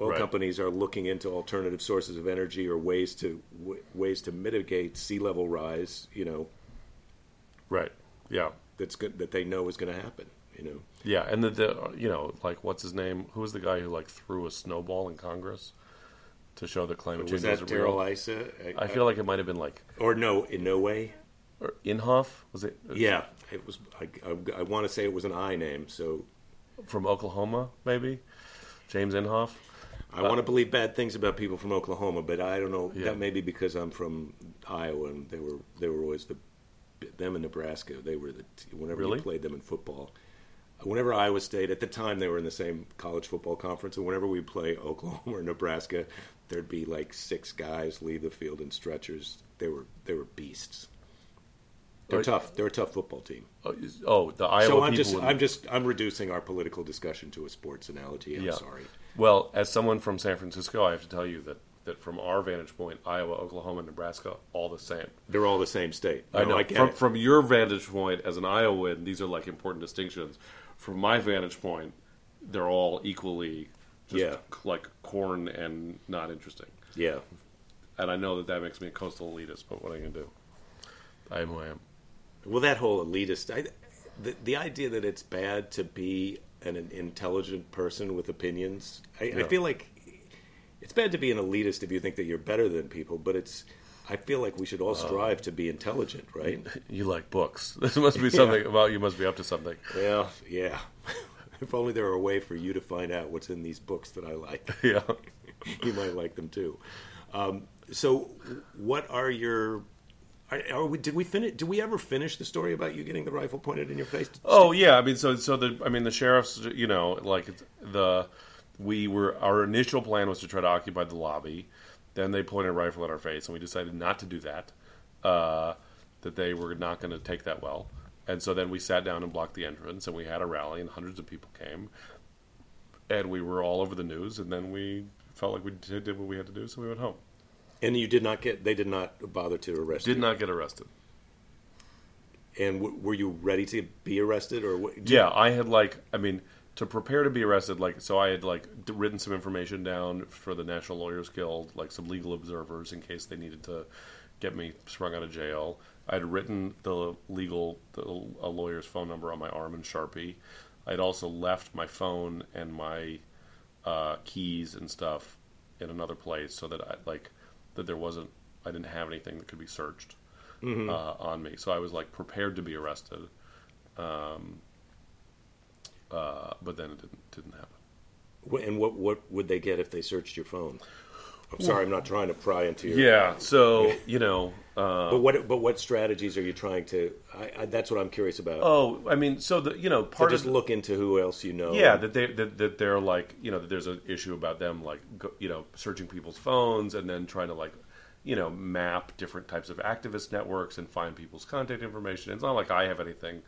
oil Right. companies are looking into alternative sources of energy or ways to w- ways to mitigate sea level rise you know. Right. Yeah. That's good that they know is going to happen you know yeah and the, the you know like what's his name who was the guy who like threw a snowball in congress to show the climate change wasn't real Darrell Issa? i feel like it might have been like or no in no way or inhofe was it Yeah, it was. I, I, I want to say it was an I name, so from oklahoma maybe james inhofe I want to believe bad things about people from Oklahoma, but I don't know. Yeah. That may be because I'm from Iowa, and they were they were always the them in Nebraska. They were the whenever Really? you played them in football. Whenever Iowa State, at the time they were in the same college football conference, and whenever we play Oklahoma or Nebraska, there'd be like six guys leave the field in stretchers. They were they were beasts. They're tough. They're a tough football team. oh, oh the iowa so I'm just I'm just I'm reducing our political discussion to a sports analogy. I'm Yeah. sorry. Well, as someone from San Francisco, I have to tell you that, that from our vantage point, Iowa, Oklahoma, Nebraska, all the same. They're all the same state. I know. I from, from your vantage point as an Iowan, these are like important distinctions. From my vantage point, they're all equally just Yeah. like corn and not interesting. yeah. And I know that that makes me a coastal elitist, but what are you going to do? I am who I am. Well, that whole elitist, I, the the idea that it's bad to be an, an intelligent person with opinions, I, I feel like it's bad to be an elitist if you think that you're better than people. But it's, I feel like we should all strive to be intelligent, right? [laughs] You like books. [laughs] This must be something about you. Must be up to something. Well, yeah. [laughs] if only there were a way for you to find out what's in these books that I like. Yeah. you might like them too. Um, so, what are your? Are, are we, did we finish? Did we ever finish the story about you getting the rifle pointed in your face? Oh yeah, I mean, so so the I mean the sheriffs, you know, like the we were our initial plan was to try to occupy the lobby. Then they pointed a rifle at our face, and we decided not to do that. Uh, that they were not going to take that well, and so then we sat down and blocked the entrance, and we had a rally, and hundreds of people came, and we were all over the news, and then we felt like we did, did what we had to do, so we went home. And you did not get. They did not bother to arrest you. Did you. not get arrested. And w- were you ready to be arrested, or what? Yeah, I had like, I mean, to prepare to be arrested, like, so I had like written some information down for the National Lawyers Guild, like some legal observers in case they needed to get me sprung out of jail. I had written the legal the, a lawyer's phone number on my arm in Sharpie. I'd also left my phone and my uh, keys and stuff in another place so that I like that there wasn't I didn't have anything that could be searched uh, on me. So I was like prepared to be arrested. Um, uh, but then it didn't didn't happen. And what what would they get if they searched your phone? I'm sorry, I'm not trying to pry into your. Yeah. So you know. Uh, But what but what strategies are you trying to? I, I, that's what I'm curious about. oh, I mean, so the you know to part just of look into who else you know. yeah that they that, that they're like you know that there's an issue about them like go, you know searching people's phones and then trying to like you know map different types of activist networks and find people's contact information. It's not like I have anything.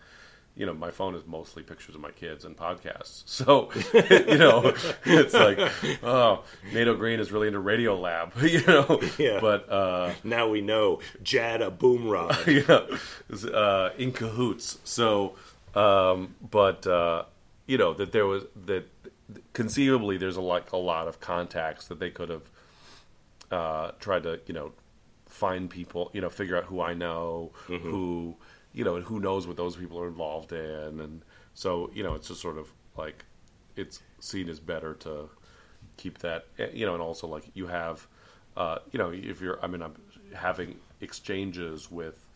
You know, my phone is mostly pictures of my kids and podcasts. [laughs] So, you know, it's like, oh, Nato Green is really into Radiolab, [laughs] you know. Yeah. But uh, Now we know Jad Abumrad. [laughs] yeah, uh, in cahoots. So, um, but uh, you know that there was that conceivably there's a like a lot of contacts that they could have uh, tried to you know find people you know figure out who I know who you know and who knows what those people are involved in. And so you know it's just sort of like it's seen as better to keep that eh, you know and also like you have uh, you know if you're I mean I'm having exchanges with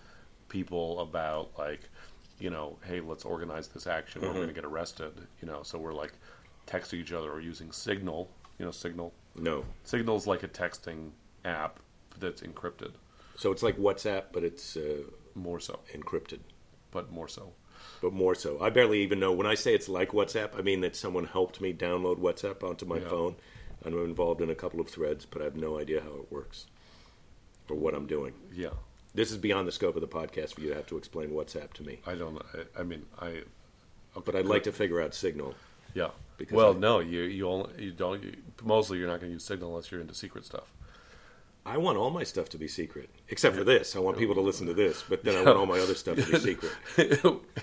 people about like you know hey let's organize this action. Or we're going to get arrested you know. So we're like texting each other or using signal you know signal. No, signal's like a texting app that's encrypted. So it's like WhatsApp, but it's uh, more so encrypted. but more so But more so, I barely even know. When I say it's like WhatsApp, I mean that someone helped me download WhatsApp onto my Yeah. phone. and I'm involved in a couple of threads, but I have no idea how it works or what I'm doing. yeah This is beyond the scope of the podcast for you to have to explain WhatsApp to me. I don't I, I mean I But I'd like to figure out Signal. yeah Because well I- no you you only you don't you, mostly you're not going to use signal unless you're into secret stuff I want all my stuff to be secret, except for this. I want people to listen to this, but then I want all my other stuff to be secret. [laughs]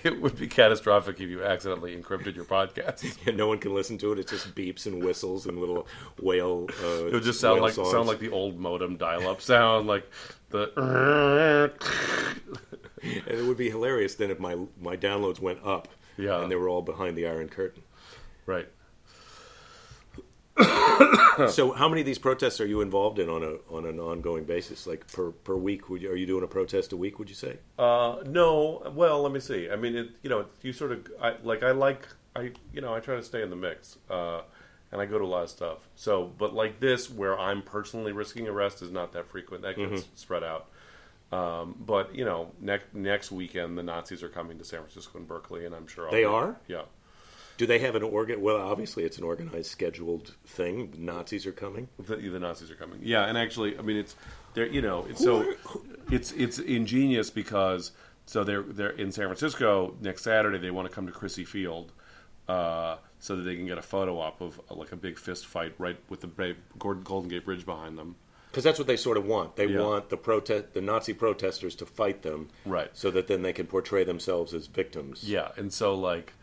it would be catastrophic if you accidentally encrypted your podcast. [laughs] And no one can listen to it. It just beeps and whistles and little whale. Uh, It would just sound like songs. sound like the old modem dial-up sound, like the. [laughs] And it would be hilarious then if my my downloads went up. Yeah. And they were all behind the Iron Curtain. right. So, how many of these protests are you involved in on a on an ongoing basis? Like per per week? Would you, are you doing a protest a week? Would you say? Uh, no. Well, let me see. I mean, it, you know, you sort of I, like I like I you know I try to stay in the mix, uh, and I go to a lot of stuff. So, but like this, where I'm personally risking arrest, is not that frequent. That gets spread out. Um, but you know, next next weekend the Nazis are coming to San Francisco and Berkeley, and I'm sure I'll They be- are? Yeah. Do they have an organ? Well, obviously, it's an organized, scheduled thing. Nazis are coming. The, the Nazis are coming. Yeah, and actually, I mean, it's they're you know, it's so it's it's ingenious because so they're they're in San Francisco next Saturday. They want to come to Crissy Field uh, so that they can get a photo op of uh, like a big fist fight right with the Golden Gate Bridge behind them. Because that's what they sort of want. They Yeah. want the protest, the Nazi protesters to fight them, Right. So that then they can portray themselves as victims. Yeah, and so like,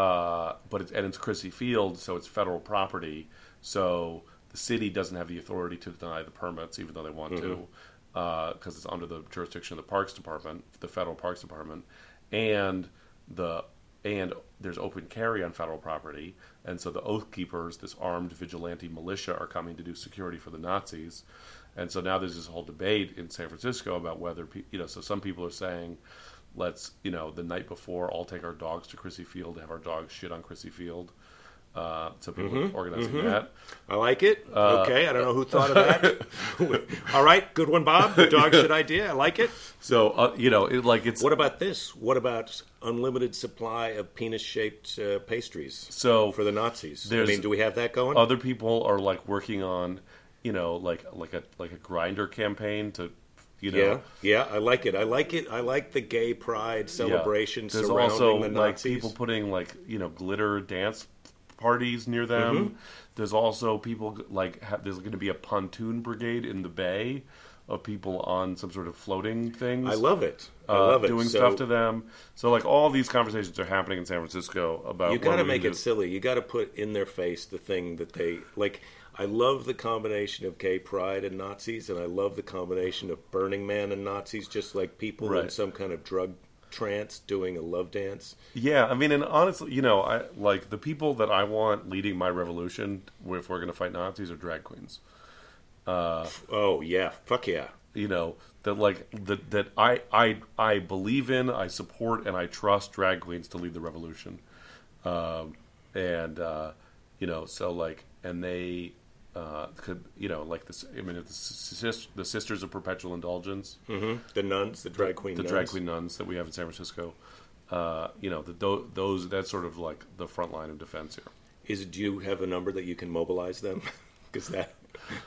uh, but it's and it's Crissy Field, so it's federal property. So the city doesn't have the authority to deny the permits, even though they want to, because it's under the jurisdiction of the Parks Department, the federal Parks Department, and the and there's open carry on federal property, and so the Oath Keepers, this armed vigilante militia, are coming to do security for the Nazis, and so now there's this whole debate in San Francisco about whether you know. So some people are saying, let's you know the night before, all take our dogs to Crissy Field, to have our dogs shit on Crissy Field. Uh, so people are organizing that. I like it. Uh, okay, I don't know who thought of that. [laughs] [laughs] All right, good one, Bob. The dog shit idea. I like it. So uh, you know, it, like it's What about this? What about unlimited supply of penis-shaped uh, pastries so for the Nazis? I mean, do we have that going? other people are like working on, you know, like like a like a Grindr campaign to, you know. yeah, yeah, I like it. I like it. I like the gay pride Yeah. celebration There's surrounding also the like Nazis. people putting like you know glitter dance parties near them. Mm-hmm. There's also people like ha- there's going to be a pontoon brigade in the bay of people on some sort of floating things. I love it. I uh, love it. doing So stuff to them. So like all these conversations are happening in San Francisco about You got to make do. it silly. You got to put in their face the thing that they like. I love the combination of gay pride and Nazis, and I love the combination of Burning Man and Nazis, just like people in some kind of drug trance doing a love dance. Yeah, I mean, and honestly, you know, I like the people that I want leading my revolution. If we're going to fight Nazis, are drag queens. Oh yeah, fuck yeah. You know that like that that I I I believe in, I support, and I trust drag queens to lead the revolution. Um, and uh, you know, so like, and they uh, could, you know, like this. I mean, the, the Sisters of Perpetual Indulgence, hmm The nuns, the drag queen, the nuns. drag queen nuns that we have in San Francisco. Uh, you know, the, those that's sort of like the front line of defense here. Is do you have a number that you can mobilize them? [laughs] Because that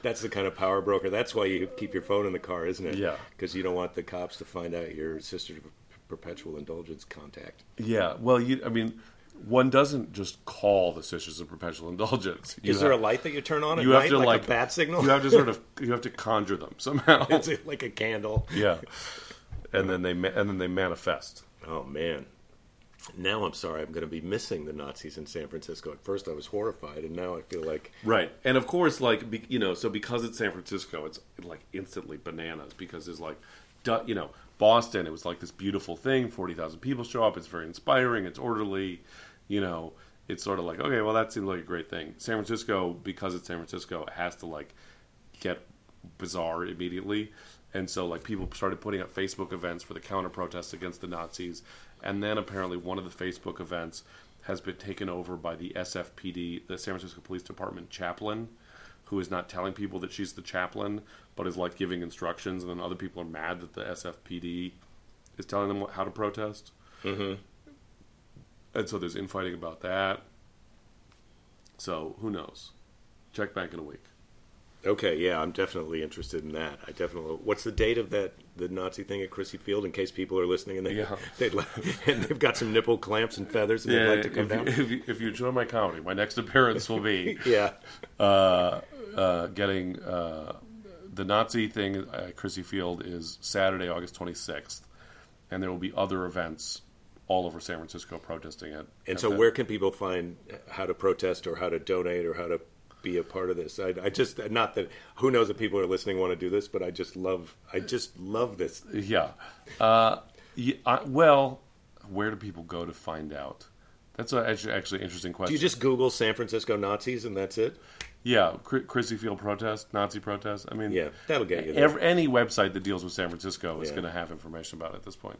that's the kind of power broker. That's why you keep your phone in the car, isn't it? Yeah. Because you don't want the cops to find out your Sisters of perpetual indulgence contact. Yeah, well, you. I mean, one doesn't just call the Sisters of Perpetual Indulgence. You Is there a light that you turn on at You have night, to like, like a bat signal? You have to sort of you have to conjure them somehow. [laughs] Is it like a candle? yeah, and then they and then they manifest. Oh man. Now I'm sorry. I'm going to be missing the Nazis in San Francisco. At first, I was horrified, and now I feel like Right, and of course, like be, you know, so because it's San Francisco, it's like instantly bananas because there's like, du- you know, Boston. It was like this beautiful thing. Forty thousand people show up. It's very inspiring. It's orderly. You know, it's sort of like okay, well, that seems like a great thing. San Francisco, because it's San Francisco, it has to like get bizarre immediately. And so, like, people started putting up Facebook events for the counter protests against the Nazis. And then apparently, one of the Facebook events has been taken over by the SFPD, the San Francisco Police Department chaplain, who is not telling people that she's the chaplain, but is like giving instructions. And then other people are mad that the SFPD is telling them what- how to protest. Mhm. And so there's infighting about that. So who knows? Check back in a week. Okay, yeah, I'm definitely interested in that. I definitely. What's the date of that the Nazi thing at Crissy Field? In case people are listening and they Yeah. [laughs] they'd like, and they've got some nipple clamps and feathers and they'd like to come if, down. You, if, you, if you enjoy my comedy, my next [laughs] appearance will be [laughs] yeah, uh, uh, getting uh, the Nazi thing at Crissy Field is Saturday, August 26th, and there will be other events all over San Francisco protesting it. and so where can people find how to protest or how to donate or how to be a part of this? I, I just not that who knows if people are listening want to do this, but I just love I just love this. Yeah. Uh, yeah I, well, where do people go to find out? That's a, actually actually an interesting question. Do you just Google San Francisco Nazis and that's it? yeah, Chr- Crissy Field protest, Nazi protest. I mean, Yeah, that'll get you there. every, any website that deals with San Francisco is Yeah. going to have information about it at this point.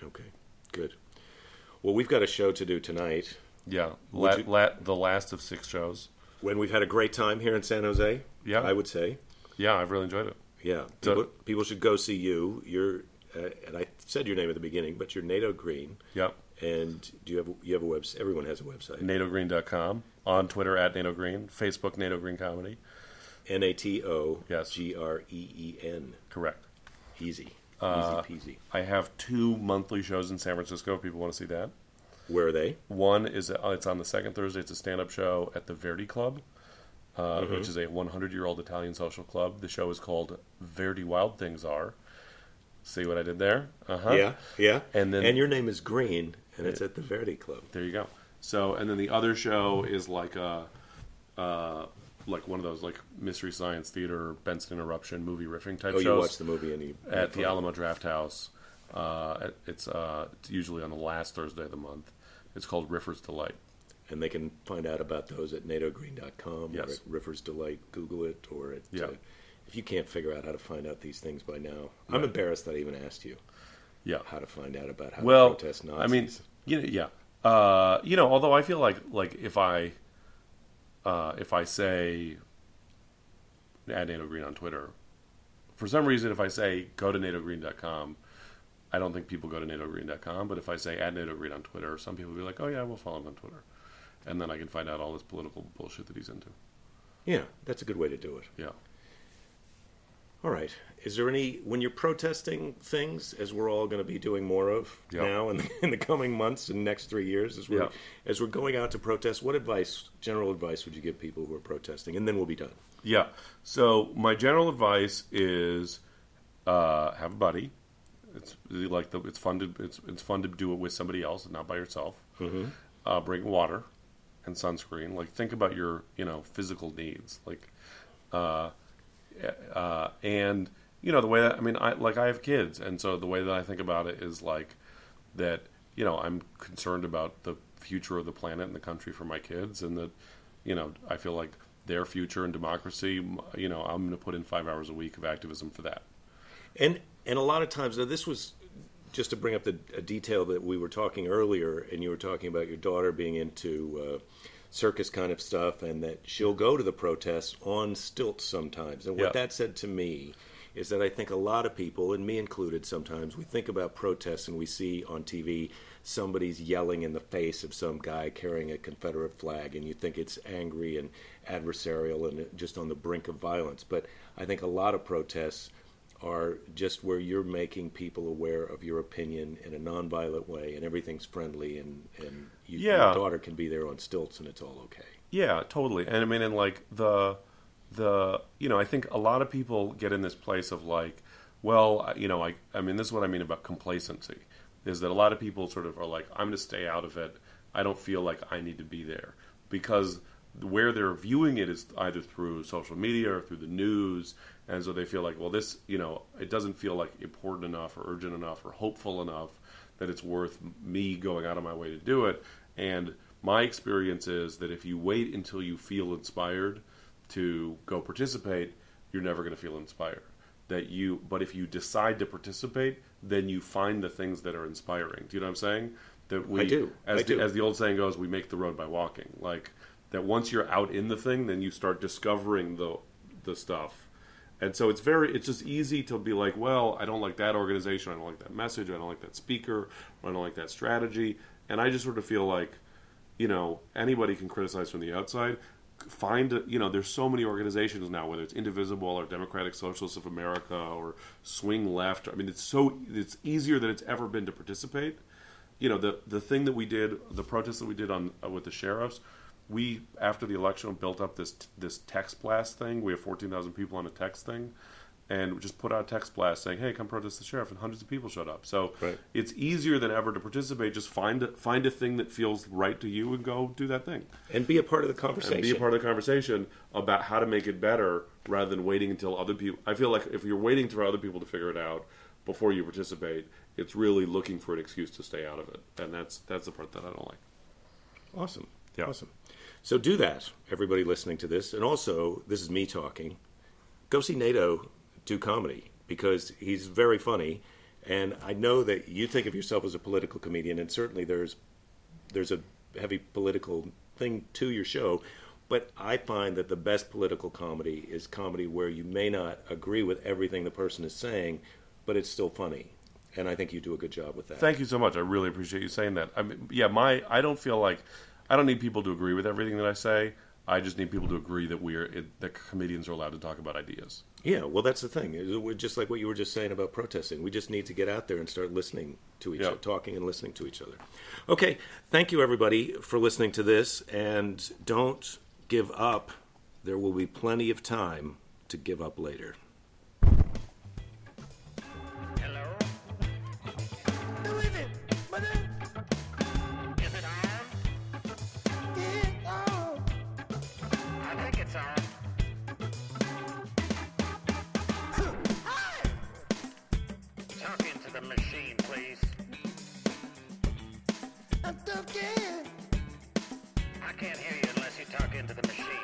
Okay, good. Well, we've got a show to do tonight. Yeah, la- you- la- the last of six shows. When we've had a great time here in San Jose, Yeah. I would say. Yeah, I've really enjoyed it. Yeah, So- people, people should go see you. You're, uh, and I said your name at the beginning, but you're Nato Green. Yep. And do you have you have a website? Everyone has a website. NATOgreen.com. On Twitter at Nato Green. Facebook Nato Green Comedy. N a t o Yes. g r e e n. Correct. Easy, Uh, easy peasy. I have two monthly shows in San Francisco if people want to see that. Where are they? One is uh, it's on the second Thursday. It's a stand-up show at the Verdi Club, uh, Mm-hmm. which is a 100-year-old Italian social club. The show is called Verdi Wild Things Are. See what I did there? Uh-huh. Yeah, yeah. And then- and your name is Green, and it's at the Verdi Club. There you go. So, and then the other show is like a, uh, like one of those like mystery science theater Benson interruption movie riffing type Oh, you shows watched the movie and you at the Alamo Drafthouse. Uh, it's uh, it's usually on the last Thursday of the month. It's called Riffer's Delight. And they can find out about those at natogreen.com Yes. or at Riffer's Delight. Google it, or at, Yeah. uh, if you can't figure out how to find out these things by now, I'm embarrassed that I even asked you Yeah. how to find out about how well, to protest Nazis. I mean, you know, yeah, uh, you know. Although I feel like like if I uh, if I say add Nato Green on Twitter, for some reason, if I say go to natogreen.com, I don't think people go to natogreen.com. But if I say add Nato Green on Twitter, some people will be like, oh yeah, we'll follow him on Twitter, and then I can find out all this political bullshit that he's into. yeah, that's a good way to do it. Yeah. All right. Is there any when you're protesting things, as we're all going to be doing more of Yeah. now in the, in the coming months and next three years, as we're Yeah. as we're going out to protest? What advice, general advice, would you give people who are protesting? And then we'll be done. Yeah. So my general advice is uh, have a buddy. It's like the it's fun to it's it's fun to do it with somebody else and not by yourself. Mm-hmm. Uh, bring water and sunscreen. Like think about your you know physical needs. Like uh, uh, and you know the way that I mean I like I have kids and so the way that I think about it is like that you know I'm concerned about the future of the planet and the country for my kids and that you know I feel like their future and democracy you know I'm going to put in 5 hours a week of activism for that. And and a lot of times, now this was just to bring up the a detail that we were talking earlier, and you were talking about your daughter being into uh, circus kind of stuff, and that she'll go to the protests on stilts sometimes. And what Yeah. that said to me is that I think a lot of people, and me included, sometimes we think about protests and we see on TV somebody's yelling in the face of some guy carrying a Confederate flag, and you think it's angry and adversarial and just on the brink of violence. But I think a lot of protests are just where you're making people aware of your opinion in a nonviolent way, and everything's friendly, and and you, Yeah. your daughter can be there on stilts, and it's all okay. Yeah, totally. And I mean, and like the the you know, I think a lot of people get in this place of like, well, you know, I I mean, this is what I mean about complacency is that a lot of people sort of are like, I'm going to stay out of it. I don't feel like I need to be there because where they're viewing it is either through social media or through the news, and so they feel like, well, this, you know, it doesn't feel like important enough or urgent enough or hopeful enough that it's worth me going out of my way to do it. And my experience is that if you wait until you feel inspired to go participate, you're never going to feel inspired. That you, but if you decide to participate, then you find the things that are inspiring. Do you know what I'm saying? That we, I do. As, I the, do. as the old saying goes, we make the road by walking. Like that, once you're out in the thing, then you start discovering the the stuff. And so it's very, it's just easy to be like, well, I don't like that organization, I don't like that message, I don't like that speaker, I don't like that strategy, and I just sort of feel like, you know, anybody can criticize from the outside. Find, a, you know, there's so many organizations now, whether it's Indivisible or Democratic Socialists of America or Swing Left. I mean, it's so it's easier than it's ever been to participate. You know, the the thing that we did, the protest that we did on with the sheriffs, we after the election built up this this text blast thing. We have fourteen thousand people on a text thing, and we just put out a text blast saying, "Hey, come protest the sheriff," and hundreds of people showed up. So Right. it's easier than ever to participate. Just find a, find a thing that feels right to you and go do that thing, And be a part of the conversation. and be a part of the conversation about how to make it better rather than waiting until other people. I feel like if you're waiting for other people to figure it out before you participate, it's really looking for an excuse to stay out of it, and that's that's the part that I don't like. Awesome. Yeah. Awesome. So do that, everybody listening to this. And also, this is me talking. Go see Nato do comedy because he's very funny. And I know that you think of yourself as a political comedian, and certainly there's there's a heavy political thing to your show. But I find that the best political comedy is comedy where you may not agree with everything the person is saying, but it's still funny. And I think you do a good job with that. Thank you so much. I really appreciate you saying that. I mean, yeah, my I don't feel like I don't need people to agree with everything that I say. I just need people to agree that we're it, that comedians are allowed to talk about ideas. Yeah, well, that's the thing. We're just like what you were just saying about protesting. We just need to get out there and start listening to each Yeah. other, talking and listening to each other. Okay, thank you everybody for listening to this, and don't give up. There will be plenty of time to give up later. Can't hear you unless you talk into the machine.